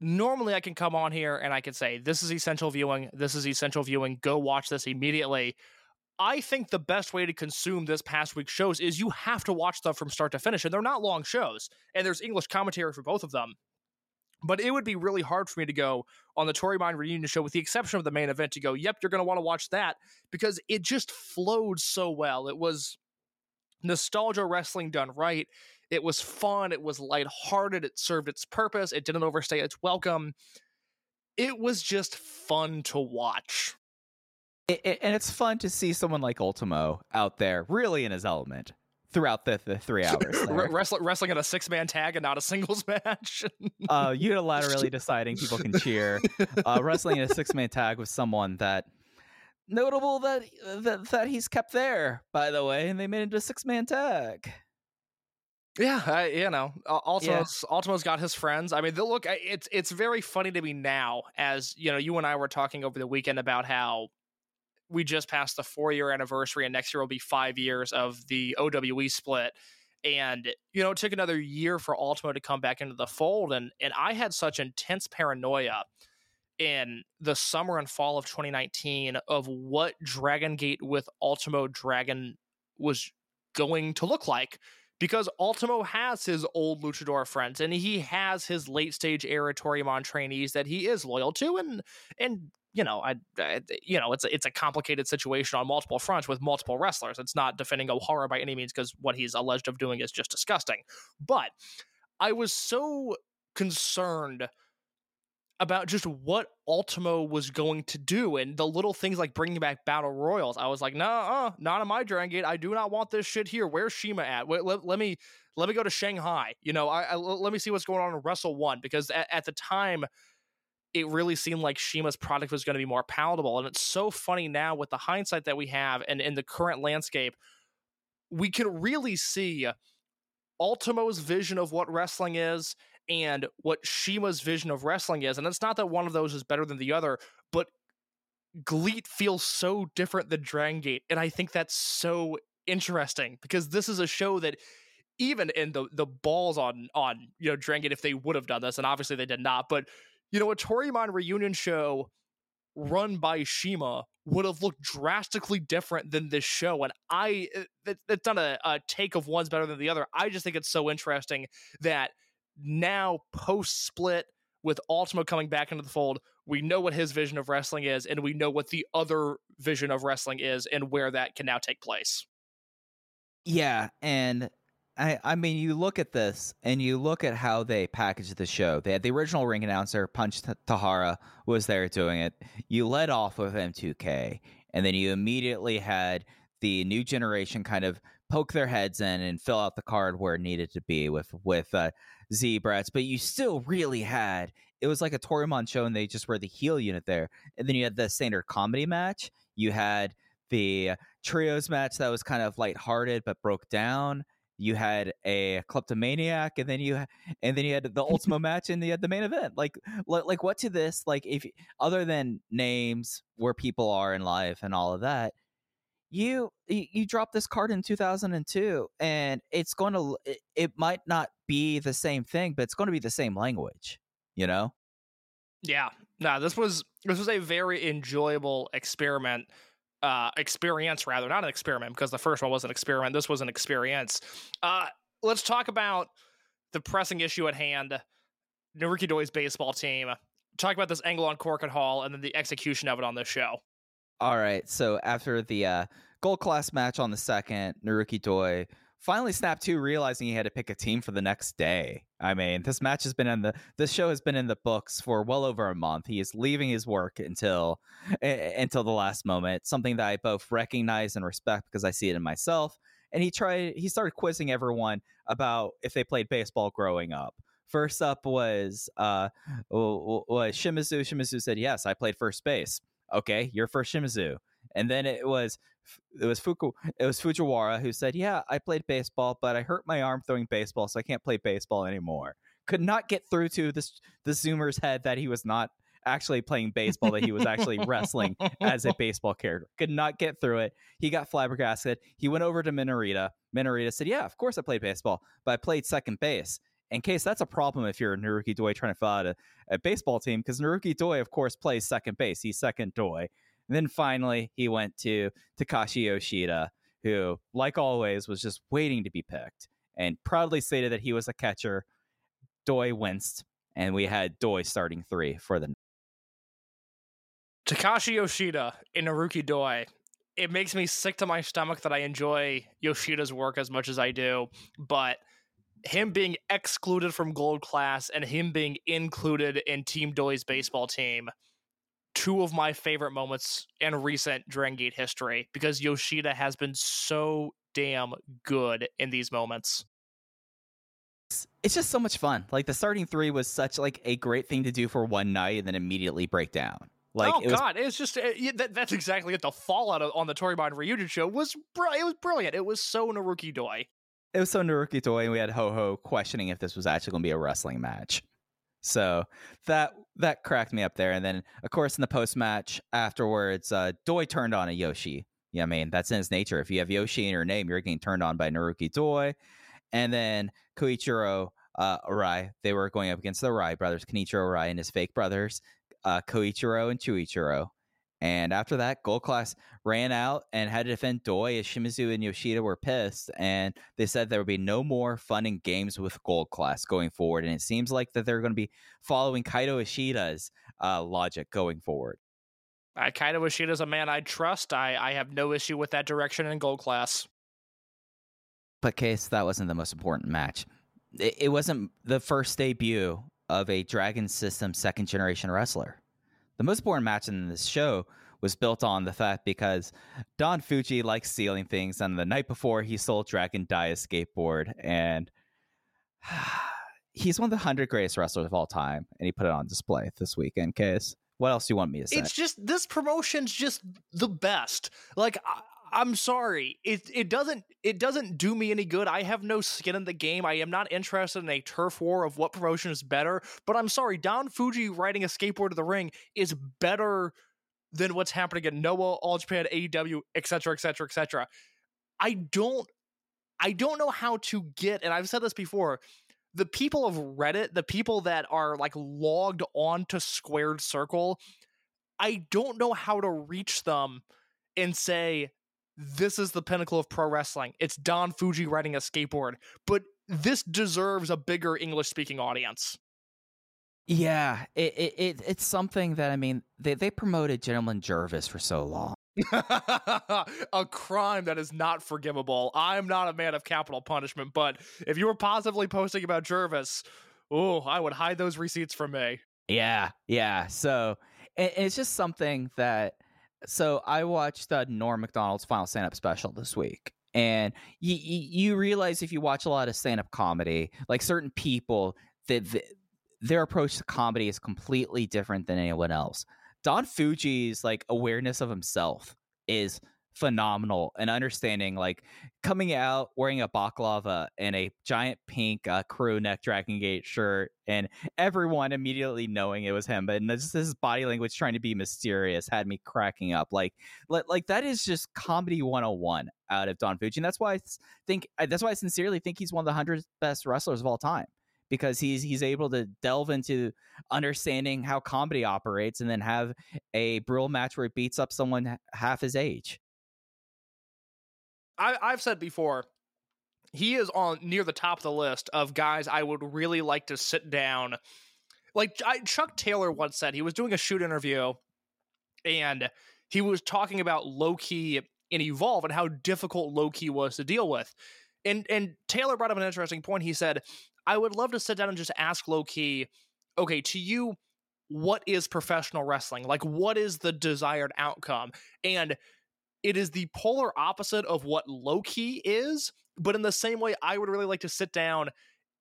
normally I can come on here and I can say, this is essential viewing, this is essential viewing, go watch this immediately. I think the best way to consume this past week's shows is you have to watch them from start to finish, and they're not long shows, and there's English commentary for both of them. But it would be really hard for me to go on the Toryumon reunion show, with the exception of the main event, to go, yep, you're going to want to watch that because it just flowed so well. It was nostalgia wrestling done right. It was fun. It was lighthearted. It served its purpose. It didn't overstay its welcome. It was just fun to watch. It, it- and it's fun to see someone like Ultimo out there really in his element throughout the, the three (laughs) hours. wrestling, wrestling in a six man tag and not a singles (laughs) match. uh, unilaterally deciding people can cheer, uh, (laughs) wrestling in a six man tag with someone that notable that, that that he's kept there, by the way, and they made it into a six man tag. Yeah, I, you know, Ul- Ultimo's Ultimo's got his friends. I mean, look, it's it's very funny to me now, as you know, you and I were talking over the weekend about how we just passed the four year anniversary, and next year will be five years of the OWE split. And you know, it took another year for Ultimo to come back into the fold, and and I had such intense paranoia in the summer and fall of 2019 of what Dragon Gate with Ultimo Dragon was going to look like because Ultimo has his old luchador friends and he has his late stage era Toryumon trainees that he is loyal to and and you know I, I you know it's a, it's a complicated situation on multiple fronts with multiple wrestlers it's not defending O'Hara by any means because what he's alleged of doing is just disgusting but I was so concerned about just what Ultimo was going to do and the little things like bringing back battle royals. I was like, no, uh, not on my Dragon Gate. I do not want this shit here. Where's Shima at? Wait, let, let me let me go to Shanghai. You know, I, I let me see what's going on in Wrestle One because at, at the time. It really seemed like Shima's product was going to be more palatable. And it's so funny now with the hindsight that we have and in the current landscape, we can really see Ultimo's vision of what wrestling is and what Shima's vision of wrestling is. And it's not that one of those is better than the other, but GLEAT feels so different than Dragon Gate. And I think that's so interesting because this is a show that even in the the balls on on you know Dragon Gate if they would have done this, and obviously they did not, but you know, a Toryumon reunion show run by Shima would have looked drastically different than this show. And I, eh, that, that's not a, a take of one's better than the other. I just think it's so interesting that now post split with Ultimo coming back into the fold, we know what his vision of wrestling is, and we know what the other vision of wrestling is, and where that can now take place. Yeah, and I I mean you look at this and you look at how they packaged the show. They had the original ring announcer Punch Tahara was there doing it. You led off with M2K and then you immediately had the new generation kind of poke their heads in and fill out the card where it needed to be with with uh, Z-Brats, but you still really had it was like a Toryumon show and they just were the heel unit there. And then you had the standard comedy match. You had the trios match that was kind of lighthearted but broke down. You had a kleptomaniac, and then you ha- and then you had the (laughs) Ultimo match, and you had the main event. Like, like what to this? Like, if other than names, where people are in life, and all of that, you you, dropped this card in 2002, and it's going to it, it might not be the same thing, but it's going to be the same language. You know? Yeah, no, this was this was a very enjoyable experiment, uh, experience rather, not an experiment because the first one was an experiment. This was an experience. Uh, let's talk about the pressing issue at hand. Naruki Doi's baseball team. Talk about this angle on Korakuen Hall and then the execution of it on this show. All right. So after the uh, gold class match on the second, Naruki Doi finally snap to, realizing he had to pick a team for the next day. I mean, this match has been in the this show has been in the books for well over a month. He is leaving his work until uh, until the last moment. Something that I both recognize and respect because I see it in myself. And he tried. He started quizzing everyone about if they played baseball growing up. First up was uh was Shimizu. Shimizu said, "Yes, I played first base." Okay, you're first Shimizu. And then it was it was Fuku it was Fujiwara who said, "Yeah, I played baseball, but I hurt my arm throwing baseball, so I can't play baseball anymore." Could not get through to this the Zoomer's head that he was not actually playing baseball, that he was actually wrestling as a (laughs) baseball character. Could not get through it. He got flabbergasted. He went over to Minorita. Minorita said, "Yeah, of course I played baseball, but I played second base." In case that's a problem if you're a Naruki Doi trying to fill out a, a baseball team, because Naruki Doi, of course, plays second base. He's second Doi. And then finally, he went to Takashi Yoshida, who, like always, was just waiting to be picked and proudly stated that he was a catcher. Doi winced and we had Doi starting three for the. Takashi Yoshida in Naruki Doi. It makes me sick to my stomach that I enjoy Yoshida's work as much as I do, but him being excluded from Gold Class and him being included in Team Doi's baseball team, two of my favorite moments in recent Dragon Gate history because Yoshida has been so damn good in these moments. It's just so much fun. Like the starting three was such like a great thing to do for one night and then immediately break down. Like oh it was god, it's just uh, yeah, that, that's exactly it. The fallout of, on the Toryumon reunion show was br- it was brilliant. It was so Naruki Doi. it was so Naruki Doi, and we had Ho Ho questioning if this was actually going to be a wrestling match. So that that cracked me up there. And then, of course, in the post match afterwards, uh, Doi turned on a Yoshi. Yeah, I mean that's in his nature. If you have Yoshi in your name, you're getting turned on by Naruki Doi. And then Koichiro uh, they were going up against the Arai brothers, Kenichiro Arai and his fake brothers, uh, Koichiro and Chuichiro. And after that, Gold Class ran out and had to defend Doi as Shimizu and Yoshida were pissed. And they said there would be no more fun and games with Gold Class going forward. And it seems like that they're going to be following Kaito Ishida's uh, logic going forward. I kind of wish he is a man I trust. I, I have no issue with that direction in gold class. But case that wasn't the most important match. It, it wasn't the first debut of a Dragon System second generation wrestler. The most important match in this show was built on the fact because Don Fujii likes stealing things, and the night before he stole Dragon Dia skateboard, and (sighs) he's one of the hundred greatest wrestlers of all time, and he put it on display this weekend. Case, what else do you want me to say? It's just this promotion's just the best. Like I, I'm sorry, it it doesn't it doesn't do me any good. I have no skin in the game. I am not interested in a turf war of what promotion is better. But I'm sorry, Don Fujii riding a skateboard to the ring is better than what's happening at Noah, All Japan, AEW, etc., etc., etc. I don't I don't know how to get, and I've said this before. The people of Reddit, the people that are like logged on to Squared Circle, I don't know how to reach them and say, this is the pinnacle of pro wrestling. It's Don Fujii riding a skateboard, but this deserves a bigger English speaking audience. yeah, it, it, it it's something that I mean they they promoted Gentleman Jervis for so long. (laughs) a crime that is not forgivable. I'm not a man of capital punishment, but if you were positively posting about Jervis, oh, I would hide those receipts from me. Yeah, yeah. So it, it's just something that. So I watched uh, Norm Macdonald's final stand-up special this week, and you, you you realize if you watch a lot of stand-up comedy, like certain people that th- their approach to comedy is completely different than anyone else. Don Fujii's like awareness of himself is phenomenal and understanding like coming out wearing a baklava and a giant pink uh, crew neck dragon gate shirt and everyone immediately knowing it was him but just his body language trying to be mysterious had me cracking up like like, like that is just comedy 101 out of don fujii and that's why i think that's why i sincerely think he's one of the 100 best wrestlers of all time because he's he's able to delve into understanding how comedy operates and then have a brutal match where he beats up someone half his age I, I've said before, he is on near the top of the list of guys I would really like to sit down. Like I, Chuck Taylor once said, he was doing a shoot interview, and he was talking about low key in Evolve and how difficult low key was to deal with. And and Taylor brought up an interesting point. He said, "I would love to sit down and just ask low key, okay, to you, what is professional wrestling? Like, what is the desired outcome?" And it is the polar opposite of what Loki is, but in the same way, I would really like to sit down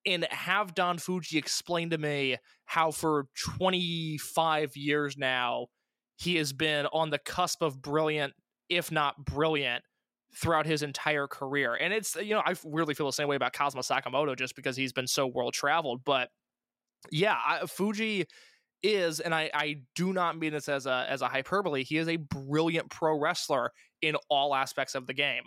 and have Don Fujii explain to me how for 25 years now he has been on the cusp of brilliant, if not brilliant, throughout his entire career. And it's, you know, I weirdly feel the same way about Kazuma Sakamoto just because he's been so world traveled. But yeah, I, Fujii is, and I, I do not mean this as a as a hyperbole. He is a brilliant pro wrestler in all aspects of the game.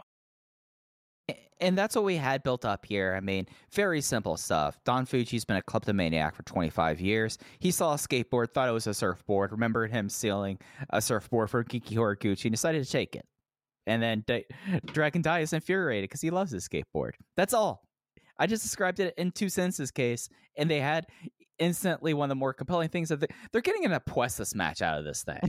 and that's what we had built up here. I mean, very simple stuff. Don Fujii's been a kleptomaniac for 25 years. He saw a skateboard, thought it was a surfboard, remembered him stealing a surfboard from Genki Horiguchi, and decided to take it. And then D- Dragon Dia is infuriated because he loves his skateboard. That's all. I just described it in two sentences, case, and they had instantly one of the more compelling things that they, they're getting an Apuestas match out of this thing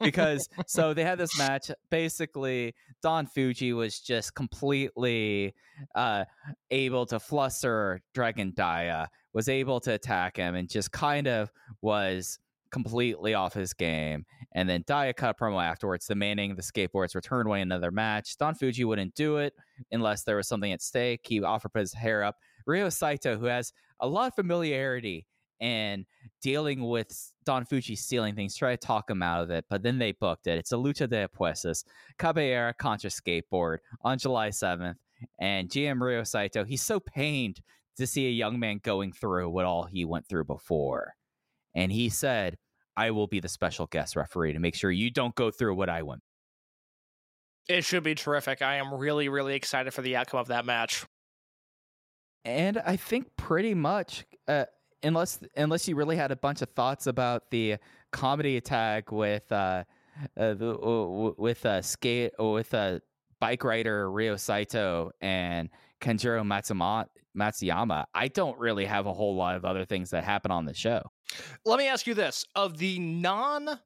because (laughs) so they had this match. Basically, Don Fujii was just completely uh, able to fluster Dragon Dia, was able to attack him, and just kind of was completely off his game. And then Dia cut a promo afterwards, demanding the skateboards return away another match. Don Fujii wouldn't do it unless there was something at stake. He offered his hair up. Ryo Saito, who has a lot of familiarity and dealing with Don Fujii stealing things, try to talk him out of it, but then they booked it. It's a Lucha de Apuestas, Cabellera contra skateboard on July 7th. And GM Ryo Saito, he's so pained to see a young man going through what all he went through before. And he said, I will be the special guest referee to make sure you don't go through what I went. It should be terrific. I am really, really excited for the outcome of that match. And I think pretty much, uh, unless unless you really had a bunch of thoughts about the comedy attack with uh, uh the, uh, with uh skate with uh bike rider Ryo Saito and Kenjiro Matsuma, Matsuyama, I don't really have a whole lot of other things that happen on the show. Let me ask you this: of the non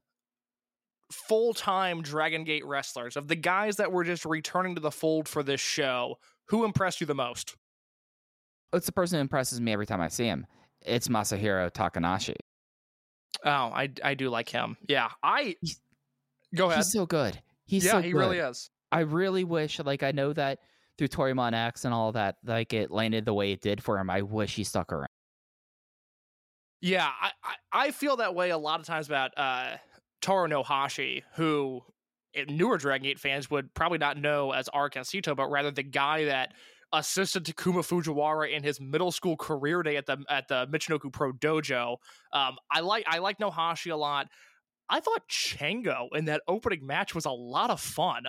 full-time Dragon Gate wrestlers, of the guys that were just returning to the fold for this show, who impressed you the most? It's the person who impresses me every time I see him. It's Masahiro Takanashi. Oh, I I do like him. Yeah, I go ahead. He's so good. He's yeah, so he good. really is. I really wish, like, I know that through Toryumon X and all that, like, it landed the way it did for him. I wish he stuck around. Yeah, I, I, I feel that way a lot of times about uh, Taro Nohashi, who eh, newer Dragon Gate fans would probably not know as Ark and but rather the guy that assisted Takuma Fujiwara in his middle school career day at the at the Michinoku Pro Dojo. Um, I like I like Nohashi a lot. I thought Chango in that opening match was a lot of fun.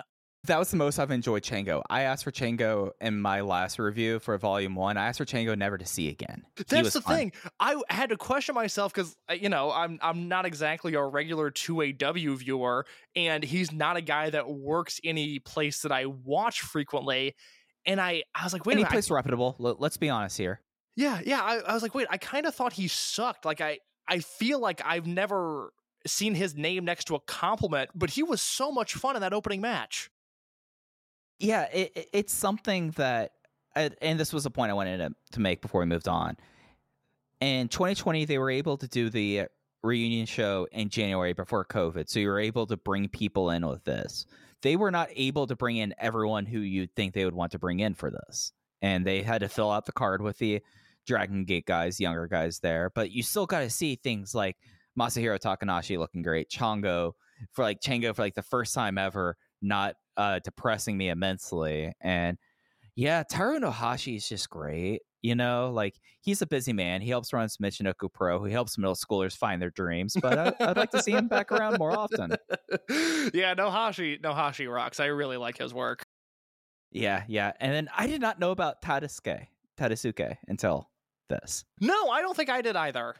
That was the most I've enjoyed Chango. I asked for Chango in my last review for Volume 1. I asked for Chango never to see again. That's the fun. thing. I had to question myself because you know I'm I'm not exactly a regular two AW viewer, and he's not a guy that works any place that I watch frequently. And I I was like, wait, a Any minute, I- place reputable. Let's be honest here. yeah, yeah. I, I was like, wait, I kind of thought he sucked. Like I I feel like I've never seen his name next to a compliment, but he was so much fun in that opening match. Yeah, it, it- it's something that, and and this was a point I wanted to, to make before we moved on. In 2020, they were able to do the reunion show in January before COVID, so you were able to bring people in with this. They were not able to bring in everyone who you'd think they would want to bring in for this, and they had to fill out the card with the Dragon Gate guys, younger guys there. But you still got to see things like Masahiro Takanashi looking great, Chango for like Chango for like the first time ever, not uh, depressing me immensely. And yeah, Taro Nohashi is just great. You know, like he's a busy man. He helps run Michinoku Pro. He helps middle schoolers find their dreams. But I, I'd like to see him back around more often. (laughs) yeah, Nohashi Nohashi rocks. I really like his work. Yeah, yeah. And then I did not know about Tadasuke, Tadasuke until this. No, I don't think I did either.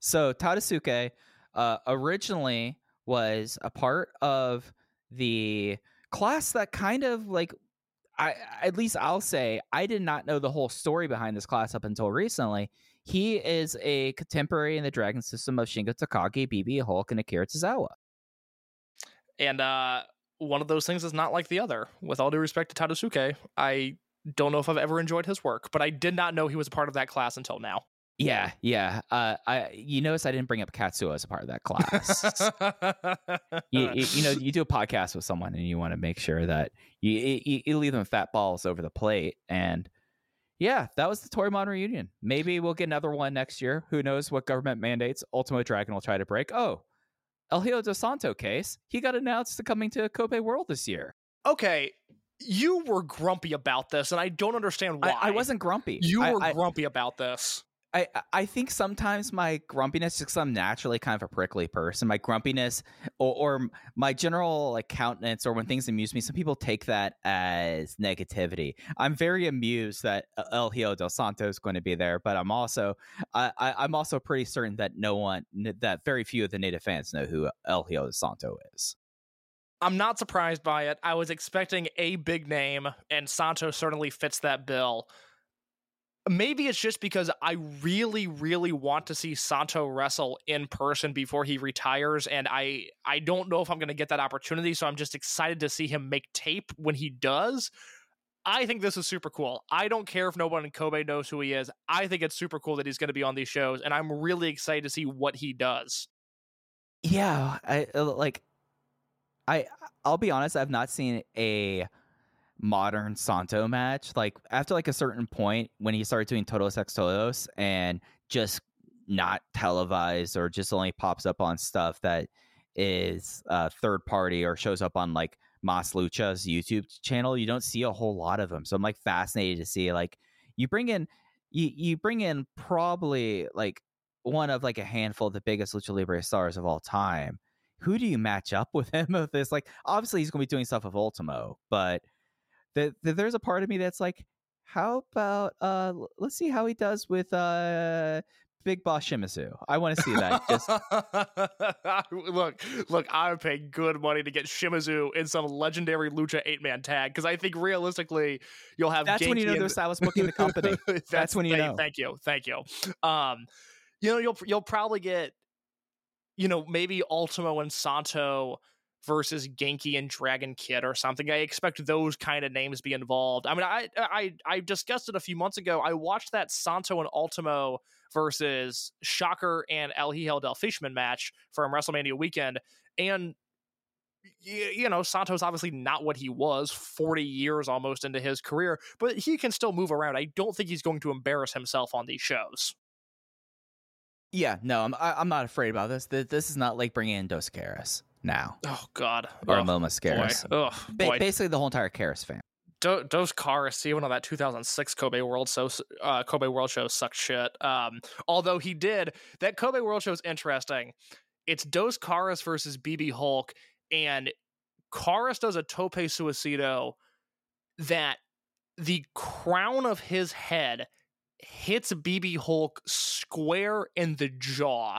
So Tadasuke uh, originally was a part of the class that kind of like I at least I'll say I did not know the whole story behind this class up until recently. He is a contemporary in the dragon system of Shingo Takagi, BB Hulk, and Akira Tozawa. And uh, one of those things is not like the other. With all due respect to Tadasuke, I don't know if I've ever enjoyed his work, but I did not know he was a part of that class until now. Yeah, yeah. Uh, I you notice I didn't bring up Katsuo as a part of that class. (laughs) you, you, you know, you do a podcast with someone and you want to make sure that you, you you leave them fat balls over the plate. And yeah, that was the Toryumon reunion. Maybe we'll get another one next year. Who knows what government mandates Ultimo Dragon will try to break? Oh, El Hijo de Santo case. He got announced to coming to Kobe World this year. okay, you were grumpy about this, and I don't understand why. I, I wasn't grumpy. You I- were I, grumpy about this. I, I think sometimes my grumpiness, because I'm naturally kind of a prickly person, my grumpiness or, or my general like countenance or when things amuse me, some people take that as negativity. I'm very amused that El Hijo del Santo is going to be there, but I'm also I, I'm also pretty certain that no one that very few of the native fans know who El Hijo del Santo is. I'm not surprised by it. I was expecting a big name, and Santo certainly fits that bill. Maybe it's just because I really, really want to see Santo wrestle in person before he retires, and I I don't know if I'm going to get that opportunity. So I'm just excited to see him make tape when he does. I think this is super cool. I don't care if no one in Kobe knows who he is. I think it's super cool that he's going to be on these shows, and I'm really excited to see what he does. Yeah, I uh, like. I I'll be honest. I've not seen a modern Santo match. Like after like a certain point when he started doing Todos X Todos and just not televised or just only pops up on stuff that is uh, third party or shows up on like Mas Lucha's YouTube channel, you don't see a whole lot of them. So I'm like fascinated to see like you bring in you you bring in probably like one of like a handful of the biggest lucha libre stars of all time. Who do you match up with (laughs) him with this? Like obviously he's gonna be doing stuff with Ultimo, but the, the, there's a part of me that's like, how about uh let's see how he does with uh Big Boss Shimizu. I want to see that. Just (laughs) look, look, I would pay good money to get Shimizu in some legendary lucha eight man tag because I think realistically you'll have. that's when you know they're Silas booking the company. (laughs) that's, when you thank, know. Thank you, thank you. Um, you know, you'll you'll probably get, you know, maybe Ultimo and Santo versus Genki and Dragon Kid or something. I expect those kind of names be involved. I mean, I I I discussed it a few months ago. I watched that Santo and Ultimo versus Shocker and El Hijo del Fishman match from WrestleMania weekend, and you know, Santos obviously not what he was 40 years almost into his career, but he can still move around. I don't think he's going to embarrass himself on these shows. yeah, no, I'm I, I'm not afraid about this. This is not like bringing in Dos Caras now Oh God, or oh, Momas boy, oh Ba- basically, the whole entire Caras fan. Do- Dos Caras, even on that 2006 Kobe World show, uh, Kobe World show sucked shit. Um, although he did that Kobe World show is interesting. It's Dos Caras versus BB Hulk, and Caras does a tope suicida that the crown of his head hits BB Hulk square in the jaw.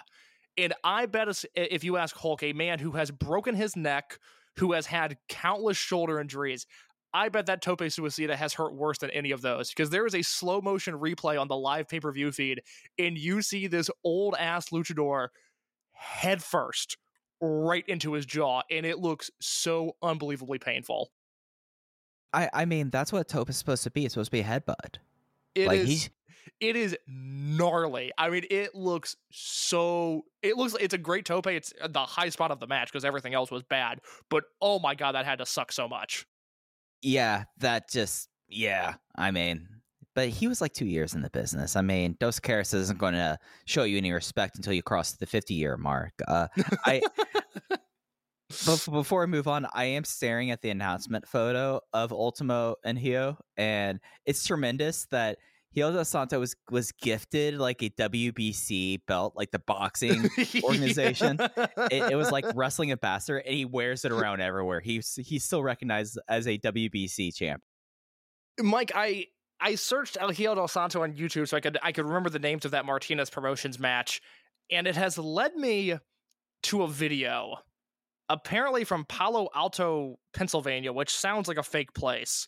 And I bet if you ask Hulk, a man who has broken his neck, who has had countless shoulder injuries, I bet that Tope Suicida has hurt worse than any of those because there is a slow motion replay on the live pay per view feed, and you see this old ass luchador head first right into his jaw, and it looks so unbelievably painful. I I mean, that's what Tope is supposed to be. It's supposed to be a headbutt. It is. like he's it is gnarly. I mean, it looks so. It looks. It's a great tope. It's the high spot of the match because everything else was bad. But oh my god, that had to suck so much. yeah, that just yeah. I mean, but he was like two years in the business. I mean, Dos Caras isn't going to show you any respect until you cross the fifty year mark. Uh, I (laughs) Bef- before I move on, I am staring at the announcement photo of Ultimo and Hijo, and it's tremendous that Del Santo was was gifted like a WBC belt, like the boxing. (laughs) Organization. it, it was like (laughs) wrestling ambassador, and he wears it around everywhere. He's he's still recognized as a WBC champ. Mike, I I searched El Hijo del Santo on YouTube so I could I could remember the names of that Martinez Promotions match, and it has led me to a video, apparently from Palo Alto, Pennsylvania, which sounds like a fake place.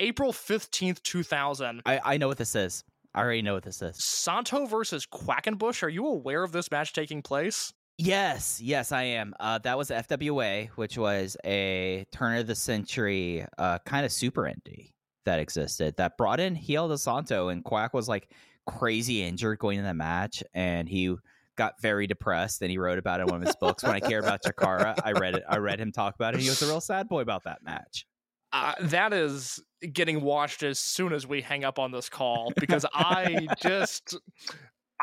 April fifteenth, two thousand. I I know what this is. I already know what this is. Santo versus Quackenbush. Are you aware of this match taking place? Yes, yes, I am. Uh, that was FWA, which was a turn of the century uh, kind of super indie that existed that brought in Hijo del Santo, and Quack was like crazy injured going in the match, and he got very depressed, and he wrote about it in one of his books. When I care about Chikara, I read it. I read him talk about it. He was a real sad boy about that match. Uh, that is getting watched as soon as we hang up on this call because I (laughs) just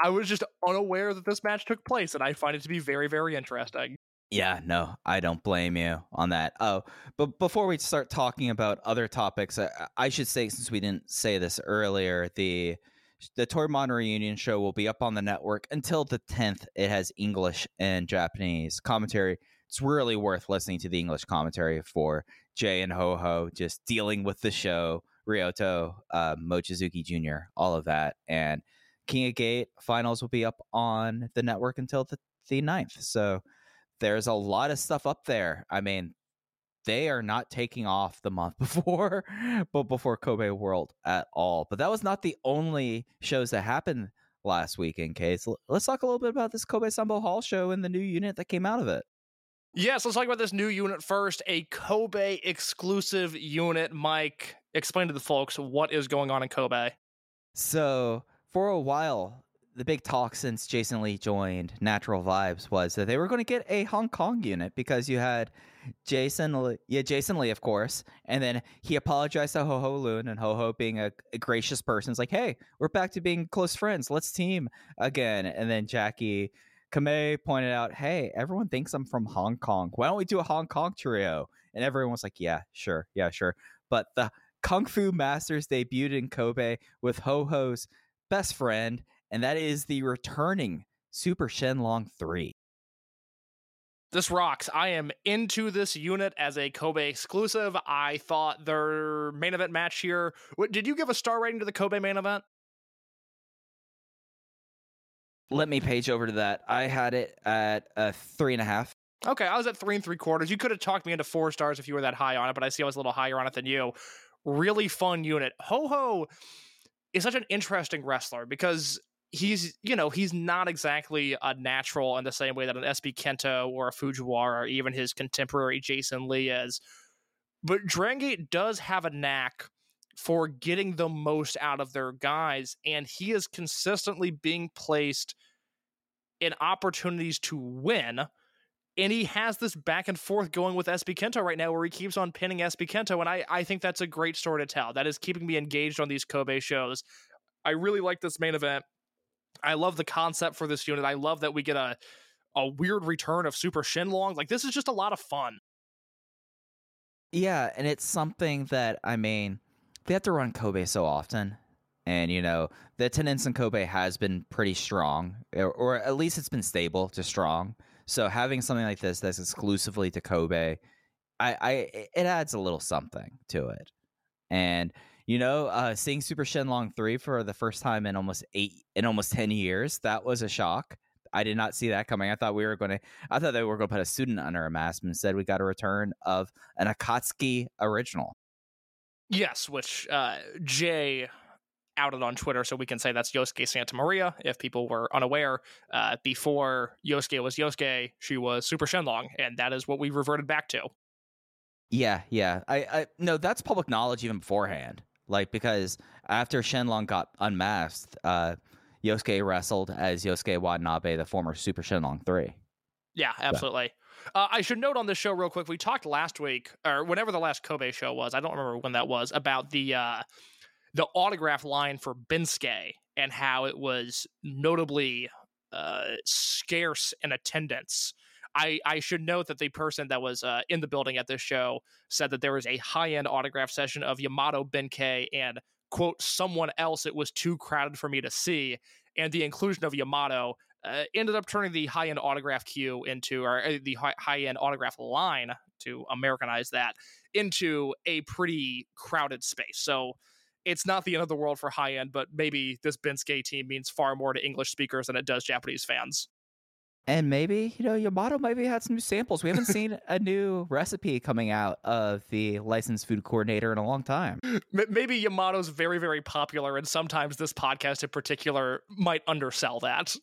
I was just unaware that this match took place and I find it to be very very interesting. Yeah, no, I don't blame you on that. Oh, but before we start talking about other topics, I, I should say since we didn't say this earlier, the the Toryumon reunion show will be up on the network until the tenth. It has English and Japanese commentary. It's really worth listening to the English commentary for Jay and Ho Ho just dealing with the show, Ryoto, uh, Mochizuki Jr., all of that, and King of Gate finals will be up on the network until the the 9th. So there's a lot of stuff up there. I mean, they are not taking off the month (laughs) before, but before Kobe World at all. But that was not the only shows that happened last week in Case, let's talk a little bit about this Kobe Sambo Hall show and the new unit that came out of it. Yes, let's talk about this new unit first. A Kobe exclusive unit. Mike, explain to the folks what is going on in Kobe. So for a while, the big talk since Jason Lee joined Natural Vibes was that they were going to get a Hong Kong unit because you had Jason, Lee, yeah, Jason Lee, of course, and then he apologized to Ho Ho Lun, and Ho Ho being a, a gracious person is like, "Hey, we're back to being close friends. Let's team again." And then Jacky Kamei pointed out, "Hey, everyone thinks I'm from Hong Kong. Why don't we do a Hong Kong trio?" And everyone was like, "Yeah, sure, yeah, sure." But the Kung Fu Masters debuted in Kobe with Ho Ho's best friend, and that is the returning Super Shenlong 3. This rocks. I am into this unit as a Kobe exclusive. I thought their main event match here. Did you give a star rating to the Kobe main event? Let me page over to that. I had it at a three and a half. Okay, I was at three and three quarters. You could have talked me into four stars if you were that high on it, but I see I was a little higher on it than you. Really fun unit. Ho Ho is such an interesting wrestler because he's, you know, he's not exactly a natural in the same way that an SB Kento or a Fujiwara or even his contemporary Jason Lee is. But Drangate does have a knack for getting the most out of their guys, and he is consistently being placed in opportunities to win. And he has this back and forth going with SB Kento right now where he keeps on pinning SB Kento. And I, I think that's a great story to tell. That is keeping me engaged on these Kobe shows. I really like this main event. I love the concept for this unit. I love that we get a a weird return of Super Shenlong. Like this is just a lot of fun. Yeah, and it's something that, I mean, they have to run Kobe so often. And, you know, the attendance in Kobe has been pretty strong, or, or at least it's been stable to strong. So having something like this that's exclusively to Kobe, I, I it adds a little something to it. And you know, uh, seeing Super Shenlong three for the first time in almost eight in almost ten years, that was a shock. I did not see that coming. I thought we were going to. I thought they were going to put a student under a mask, instead we got a return of an Akatsuki original. Yes, which uh, Jay outed on Twitter, so we can say that's Yosuke Santa Maria. If people were unaware, uh, before Yosuke was Yosuke, she was Super Shenlong, and that is what we reverted back to. Yeah, yeah. I, I no, that's public knowledge even beforehand. Like because after Shenlong got unmasked, uh, Yosuke wrestled as Yosuke Watanabe, the former Super Shenlong three. Yeah, absolutely. Uh, I should note on this show real quick. We talked last week, or whenever the last Kobe show was. I don't remember when that was. About the uh, the autograph line for Binsuke and how it was notably uh, scarce in attendance. I, I should note that the person that was uh, in the building at this show said that there was a high end autograph session of Yamato Benkei and quote someone else. It was too crowded for me to see, and the inclusion of Yamato uh, ended up turning the high end autograph queue into or uh, the high end autograph line to Americanize that into a pretty crowded space. So it's not the end of the world for high end, but maybe this Binsuke team means far more to English speakers than it does Japanese fans. And maybe, you know, Yamato maybe had some new samples. We haven't seen a new recipe coming out of the licensed food coordinator in a long time. (gasps) Maybe Yamato's very, very popular, and sometimes this podcast in particular might undersell that.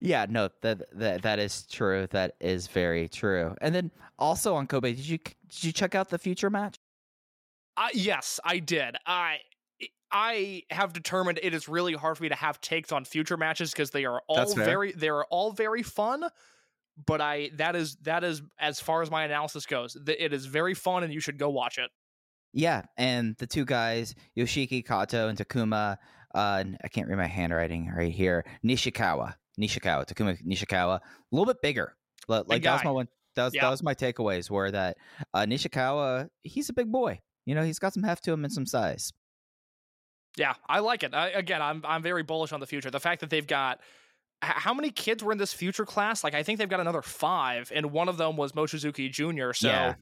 Yeah, no, that that that is true. That is very true. And then also on Kobe, did you did you check out the future match? Uh, yes, I did. I I have determined it is really hard for me to have takes on future matches because they are all very they are all very fun. But I that is that is as far as my analysis goes. It is very fun, and you should go watch it. Yeah, and the two guys, Yoshiki Kato and Takuma, uh, I can't read my handwriting right here. Nishikawa, Nishikawa, Takuma Nishikawa, a little bit bigger. Li- Like that was my one. That was Yeah. that was my takeaways. Were that uh, Nishikawa, he's a big boy. You know, he's got some heft to him and some size. Yeah, I like it. I, again, I'm I'm very bullish on the future. The fact that they've got how many kids were in this future class? Like I think they've got another five, and one of them was Mochizuki Jr. So Yeah.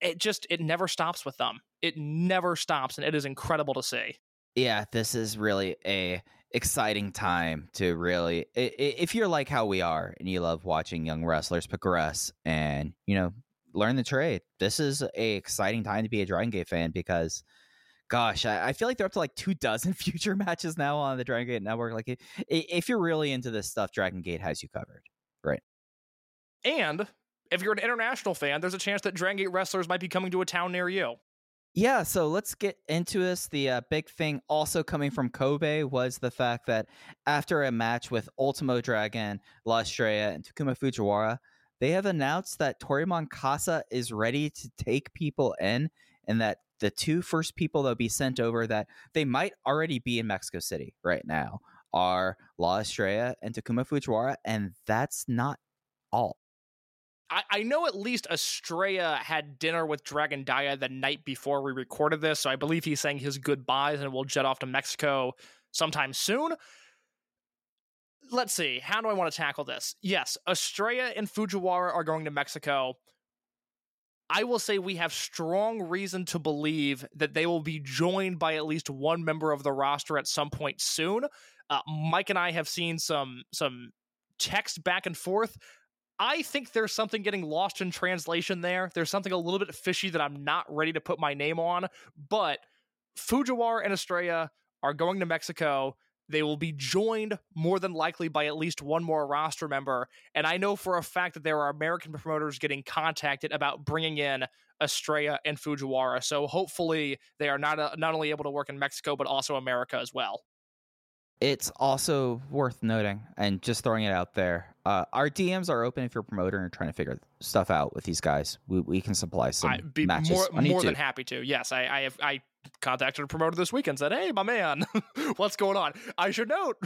it just it never stops with them. It never stops, and it is incredible to see. Yeah, this is really a exciting time to really if you're like how we are and you love watching young wrestlers progress and you know learn the trade. This is a exciting time to be a Dragon Gate fan because, gosh, I, feel like they're up to like two dozen (laughs) future matches now on the Dragon Gate network. Like, if you're really into this stuff, Dragon Gate has you covered. Right. And if you're an international fan, there's a chance that Dragon Gate wrestlers might be coming to a town near you. Yeah, so let's get into this. The uh, big thing also coming from Kobe was the fact that after a match with Ultimo Dragon, La Estrella, and Takuma Fujiwara, they have announced that Toryumon Casa is ready to take people in, and that the two first people that'll be sent over that they might already be in Mexico City right now are La Estrella and Takuma Fujiwara, and that's not all. I, I know at least Estrella had dinner with Dragon Dia the night before we recorded this, so I believe he's saying his goodbyes and will jet off to Mexico sometime soon. Let's see, how do I want to tackle this? Yes, Estrella and Fujiwara are going to Mexico. I will say we have strong reason to believe that they will be joined by at least one member of the roster at some point soon. Uh, Mike and I have seen some some text back and forth. I think there's something getting lost in translation there. There's something a little bit fishy that I'm not ready to put my name on, but Fujiwara and Estrella are going to Mexico. They will be joined more than likely by at least one more roster member. And I know for a fact that there are American promoters getting contacted about bringing in Estrella and Fujiwara. So hopefully they are not, uh, not only able to work in Mexico, but also America as well. It's also worth noting and just throwing it out there. Uh, our DMs are open if you're a promoter and trying to figure stuff out with these guys. We, we can supply some I'd be matches. more, more than happy to. Yes, I, I have. I contacted a promoter this week and said, "Hey, my man, (laughs) what's going on?" I should note,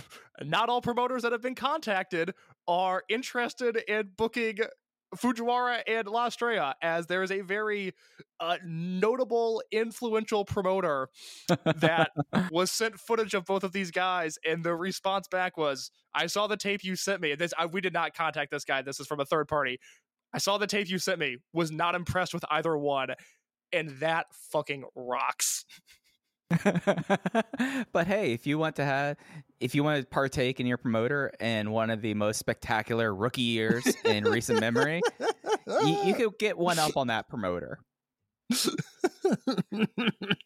not all promoters that have been contacted are interested in booking Fujiwara and La Estrella, as there is a very uh, notable, influential promoter that (laughs) was sent footage of both of these guys, and the response back was, "I saw the tape you sent me. This I, we did not contact this guy. This is from a third party. I saw the tape you sent me. Was not impressed with either one, and that fucking rocks." (laughs) but hey, if you want to have, if you want to partake in your promoter and one of the most spectacular rookie years in recent memory, (laughs) you, you could get one up on that promoter.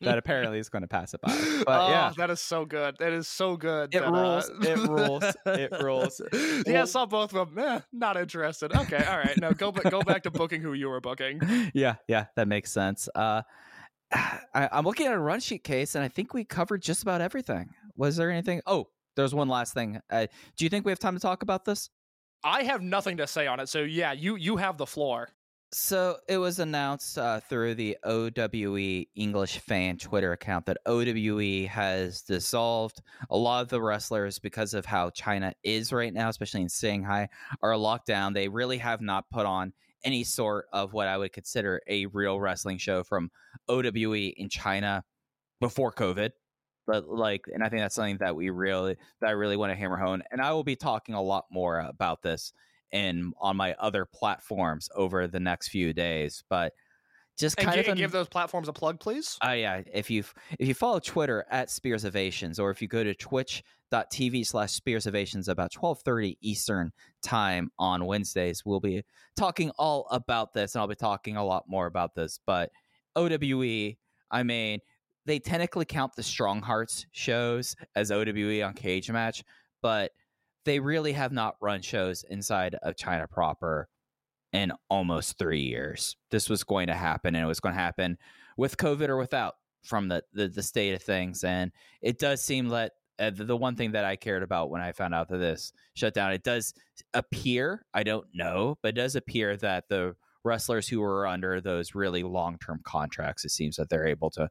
that apparently is going to pass it by. But oh, yeah, that is so good. That is so good. It that, uh, rules. It rules. It (laughs) rules. yeah, I saw both of them. Eh, not interested. Okay, all right. Now go go back to booking who you were booking. (laughs) yeah, yeah, that makes sense. Uh, (sighs) I, I'm looking at a run sheet case, and I think we covered just about everything. Was there anything? Oh, there's one last thing. Uh, do you think we have time to talk about this? I have nothing to say on it. So yeah, you you have the floor. So it was announced uh, through the OWE English fan Twitter account that OWE has dissolved. A lot of the wrestlers, because of how China is right now, especially in Shanghai, are locked down. They really have not put on any sort of what I would consider a real wrestling show from OWE in China before COVID. But like, and I think that's something that we really, that I really want to hammer home. And I will be talking a lot more about this in on my other platforms over the next few days. But just And kind of an- give those platforms a plug, please. Oh yeah, if you if you follow Twitter at Spears Ovations, or if you go to twitch.tv slash Spears Ovations about twelve thirty Eastern time on Wednesdays, we'll be talking all about this, and I'll be talking a lot more about this. But OWE, I mean, they technically count the Strong Hearts shows as OWE on Cage Match, but they really have not run shows inside of China proper in almost three years. This was going to happen, and it was going to happen with COVID or without from the, the, the state of things. And it does seem that uh, the, the one thing that I cared about when I found out that this shut down, it does appear, I don't know, but it does appear that the wrestlers who were under those really long term contracts, it seems that they're able to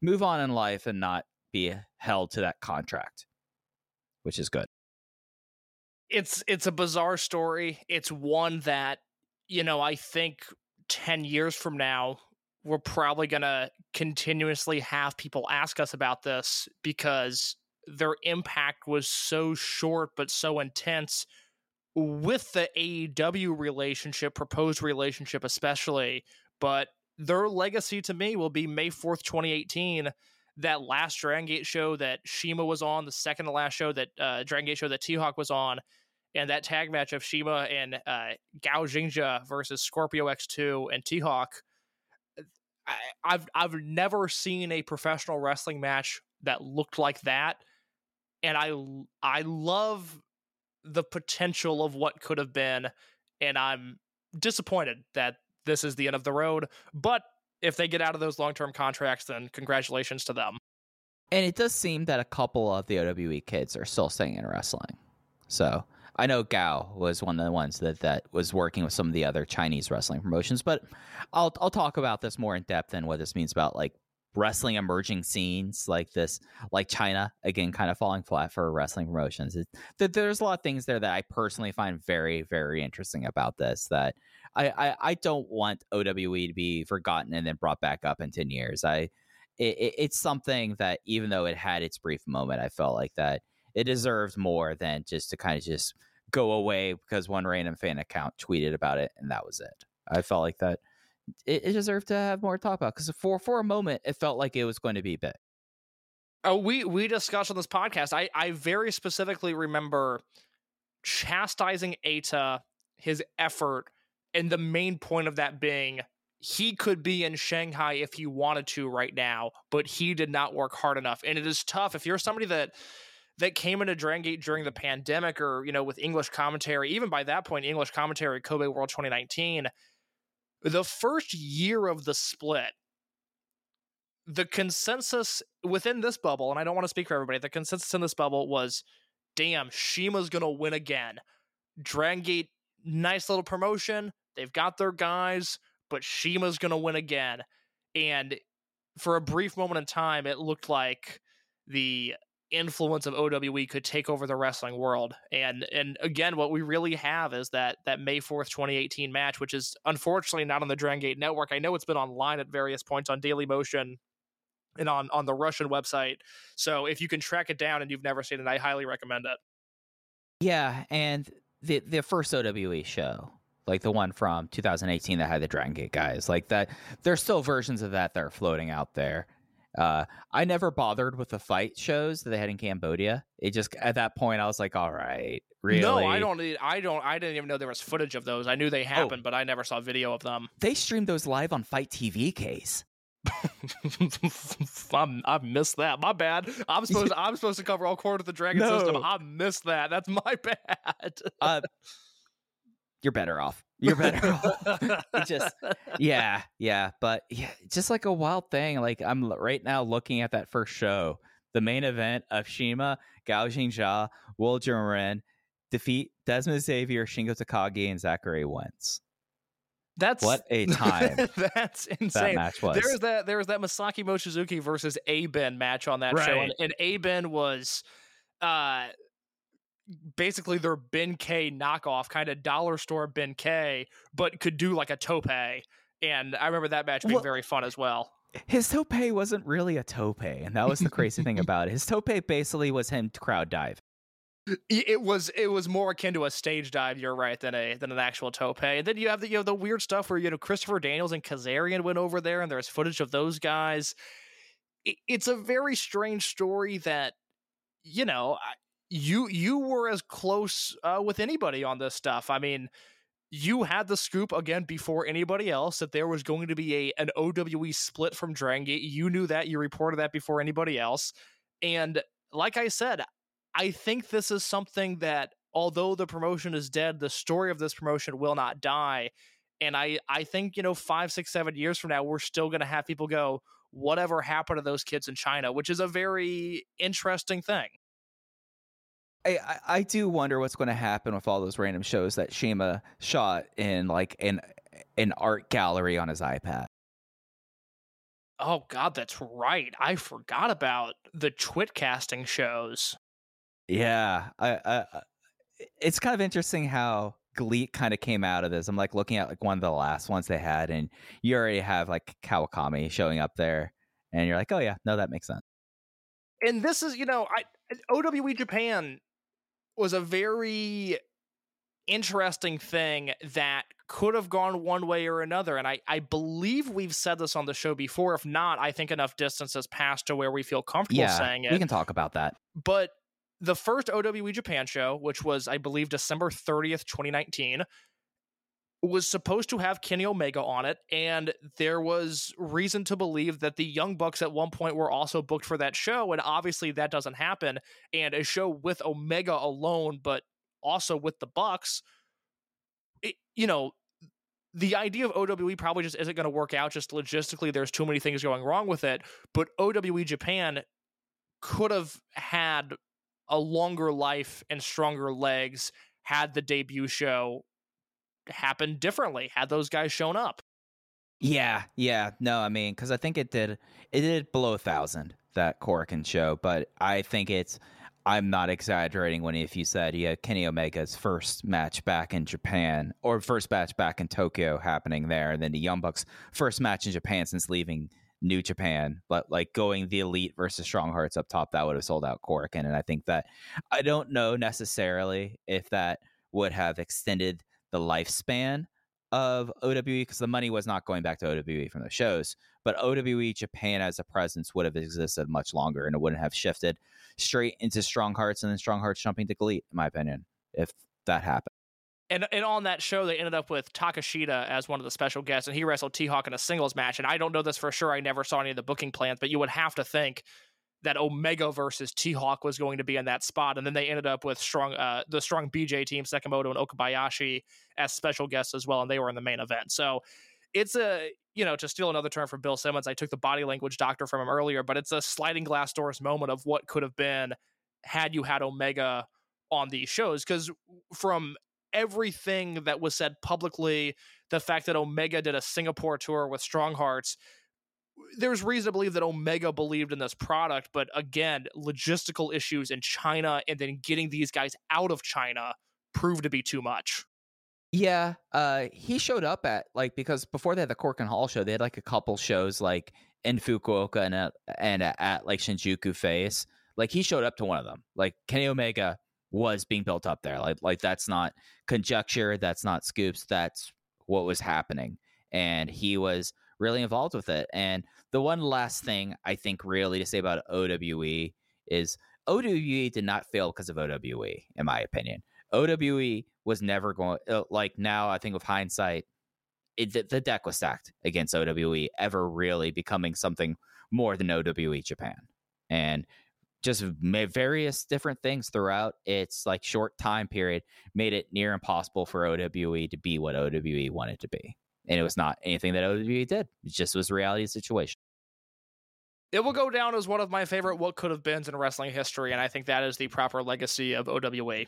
move on in life and not be held to that contract, which is good. it's it's a bizarre story. It's one that you know I think ten years from now we're probably gonna continuously have people ask us about this because their impact was so short but so intense with the AEW relationship, proposed relationship especially. But their legacy to me will be May fourth, twenty eighteen. That last Dragon Gate show that CIMA was on, the second to last show that uh, Dragon Gate show that T Hawk was on, and that tag match of CIMA and uh, Gao Jingjia versus Scorpio X2 and T Hawk. I've I've never seen a professional wrestling match that looked like that, and I I love the potential of what could have been, and I'm disappointed that this is the end of the road. But if they get out of those long term contracts, then congratulations to them. And it does seem that a couple of the OWE kids are still staying in wrestling. So I know Gao was one of the ones that, that was working with some of the other Chinese wrestling promotions, but I'll I'll talk about this more in depth and what this means about like wrestling emerging scenes like this, like China again, kind of falling flat for wrestling promotions. There's a lot of things there that I personally find very very interesting about this. That I, I I don't want OWE to be forgotten and then brought back up in ten years. I it, it, it's something that even though it had its brief moment, I felt like that it deserved more than just to kind of just go away because one random fan account tweeted about it and that was it. I felt like that it, it deserved to have more talk about because for for a moment it felt like it was going to be big. Oh, we we discussed on this podcast. I I very specifically remember chastising Ata, his effort, and the main point of that being he could be in Shanghai if he wanted to right now, but he did not work hard enough. And it is tough if you're somebody that that came into Dragon Gate during the pandemic or, you know, with English commentary, even by that point, English commentary, Kobe World 2019, the first year of the split, the consensus within this bubble, and I don't want to speak for everybody, the consensus in this bubble was damn, CIMA's gonna win again. Dragon Gate, nice little promotion. They've got their guys, but CIMA's gonna win again. And for a brief moment in time, it looked like the influence of OWE could take over the wrestling world. And and again, what we really have is that that May 4th, 2018 match, which is unfortunately not on the Dragon Gate network. I know it's been online at various points on Daily Motion and on on the Russian website. So if you can track it down and you've never seen it, I highly recommend it. Yeah, and the the first OWE show, like the one from 2018 that had the Dragon Gate guys, like that. There's still versions of that that are floating out there. Uh, I never bothered with the fight shows that they had in Cambodia. It just at that point I was like, all right, really? No, I don't need I don't I didn't even know there was footage of those. I knew Oh. they happened, but I never saw video of them. They streamed those live on Fight TV case. (laughs) I'm, I missed that. My bad. I'm supposed I'm supposed to cover all core of the Dragon (laughs) system. I missed that. That's my (laughs) bad. Uh, you're better off. You're better (laughs) off. (laughs) Just yeah, yeah, but yeah, just like a wild thing. Like I'm right now looking at that first show, the main event of CIMA, Gao Jingjia, Will Ren defeat Desmond Xavier, Shingo Takagi, and Zachary Wentz. That's What a time (laughs) That's that insane. match was. There was that there was that Masaki Mochizuki versus A Ben match on that show, Right. and, A Ben was uh basically their Ben K knockoff, kind of dollar store Ben K, but could do like a tope. And I remember that match being Well- very fun as well. His tope wasn't really a tope, and that was the crazy thing (laughs) about it. His tope basically was him crowd dive. It was it was more akin to a stage dive. You're right than a than an actual tope. And then you have the you know the weird stuff where you know Christopher Daniels and Kazarian went over there, and there's footage of those guys. It's a very strange story that you know I- you you were as close uh, with anybody on this stuff. I mean. You had the scoop again before anybody else that there was going to be a an OWE split from Dragon Gate. You knew that. You reported that before anybody else. And like I said, I think this is something that although the promotion is dead, the story of this promotion will not die. And I, I think, you know, five, six, seven years from now, we're still going to have people go, whatever happened to those kids in China, which is a very interesting thing. I, I, I do wonder what's going to happen with all those random shows that CIMA shot in like an an art gallery on his iPad. Oh, God, that's right. I forgot about the twit casting shows. Yeah, I, I, I- it's kind of interesting how GLEAT kind of came out of this. I'm like looking at like one of the last ones they had, and you already have like Kawakami showing up there, and you're like, oh yeah, no, that makes sense. and this is you know I OWE Japan was a very interesting thing that could have gone one way or another and I I believe we've said this on the show before if not I think enough distance has passed to where we feel comfortable Yeah, saying it. we can talk about that. but the first OWE Japan show, which was, I believe, December 30th, 2019, was supposed to have Kenny Omega on it, and there was reason to believe that the Young Bucks at one point were also booked for that show, and obviously that doesn't happen. And a show with Omega alone, but also with the Bucks, it, you know, the idea of OWE probably just isn't going to work out. Just logistically, there's too many things going wrong with it. But OWE Japan could have had a longer life and stronger legs had the debut show happened differently had those guys shown up. Yeah, yeah. No, I mean, because I think it did it did below a thousand that Korakuen show, but I think it's I'm not exaggerating when if you said yeah, Kenny Omega's first match back in Japan or first match back in Tokyo happening there, and then the Young Bucks first match in Japan since leaving New Japan, but like going the elite versus Strong Hearts up top, that would have sold out Korakuen. And I think that I don't know necessarily if that would have extended the lifespan of OWE because the money was not going back to OWE from the shows, but OWE Japan as a presence would have existed much longer and it wouldn't have shifted straight into Strong Hearts and then Strong Hearts jumping to Elite, in my opinion, if that happened. And and on that show, they ended up with Takeshita as one of the special guests, and he wrestled T Hawk in a singles match. And I don't know this for sure. I never saw any of the booking plans, but you would have to think that Omega versus T Hawk was going to be in that spot. And then they ended up with strong uh, the strong BJ team, Sekimoto and Okabayashi as special guests as well, and they were in the main event. So it's a you know to steal another term from Bill Simmons. I took the body language doctor from him earlier, but it's a sliding glass doors moment of what could have been had you had Omega on these shows because from everything that was said publicly, the fact that Omega did a Singapore tour with Strong Hearts, there's reason to believe that Omega believed in this product, but again, logistical issues in China and then getting these guys out of China proved to be too much. Yeah, uh, he showed up at like because before they had the Korakuen Hall show, they had like a couple shows like in Fukuoka and at, and at, at like Shinjuku Face. Like he showed up to one of them. Like Kenny Omega was being built up there. Like like that's not conjecture, that's not scoops, that's what was happening. And he was really involved with it. And the one last thing I think really to say about OWE is OWE did not fail because of OWE, in my opinion. OWE was never going uh, like now. I think with hindsight, it, the, the deck was stacked against OWE ever really becoming something more than OWE Japan, and just various different things throughout its like short time period made it near impossible for OWE to be what OWE wanted to be. And it was not anything that OWE did. It just was reality situation. It will go down as one of my favorite what could have beens in wrestling history, and I think that is the proper legacy of OWE.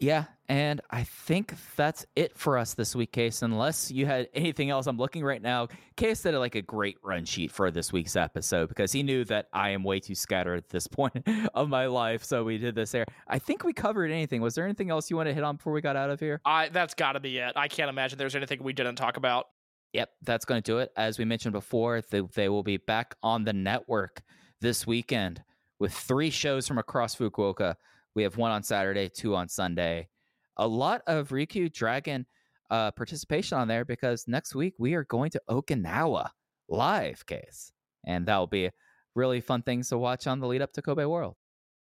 Yeah, and I think that's it for us this week, Case. Unless you had anything else, I'm looking right now. Case did like a great run sheet for this week's episode because he knew that I am way too scattered at this (laughs) point of my life. So we did this there. I think we covered anything. Was there anything else you want to hit on before we got out of here? I that's got to be it. I can't imagine there's anything we didn't talk about. Yep, that's going to do it. As we mentioned before, they, they will be back on the network this weekend with three shows from across Fukuoka. We have one on Saturday, two on Sunday. A lot of Riku Dragon uh, participation on there because next week we are going to Okinawa live case. And that will be really fun things to watch on the lead up to Kobe World.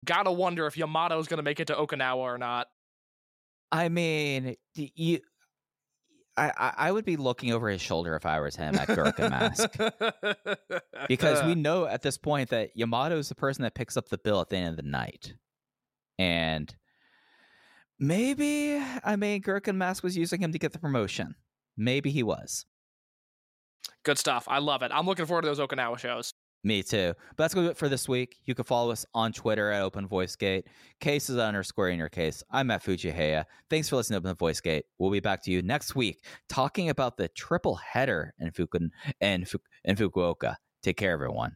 Gotta wonder if Yamato's going to make it to Okinawa or not. I mean, you. I, I I would be looking over his shoulder if I was him at Gurkha Mask. because we (laughs) know at this point that Yamato is the person that picks up the bill at the end of the night. And maybe, I mean, Gurkha Mask was using him to get the promotion. Maybe he was. Good stuff. I love it. I'm looking forward to those Okinawa shows. Me too. But that's going to do it for this week. You can follow us on Twitter at Open Voice Gate. Case is underscore in your case. I'm at Fujiiheya. Thanks for listening to Open Voice Gate. We'll be back to you next week talking about the triple header in, Fuku- in, Fu- in Fukuoka. Take care, everyone.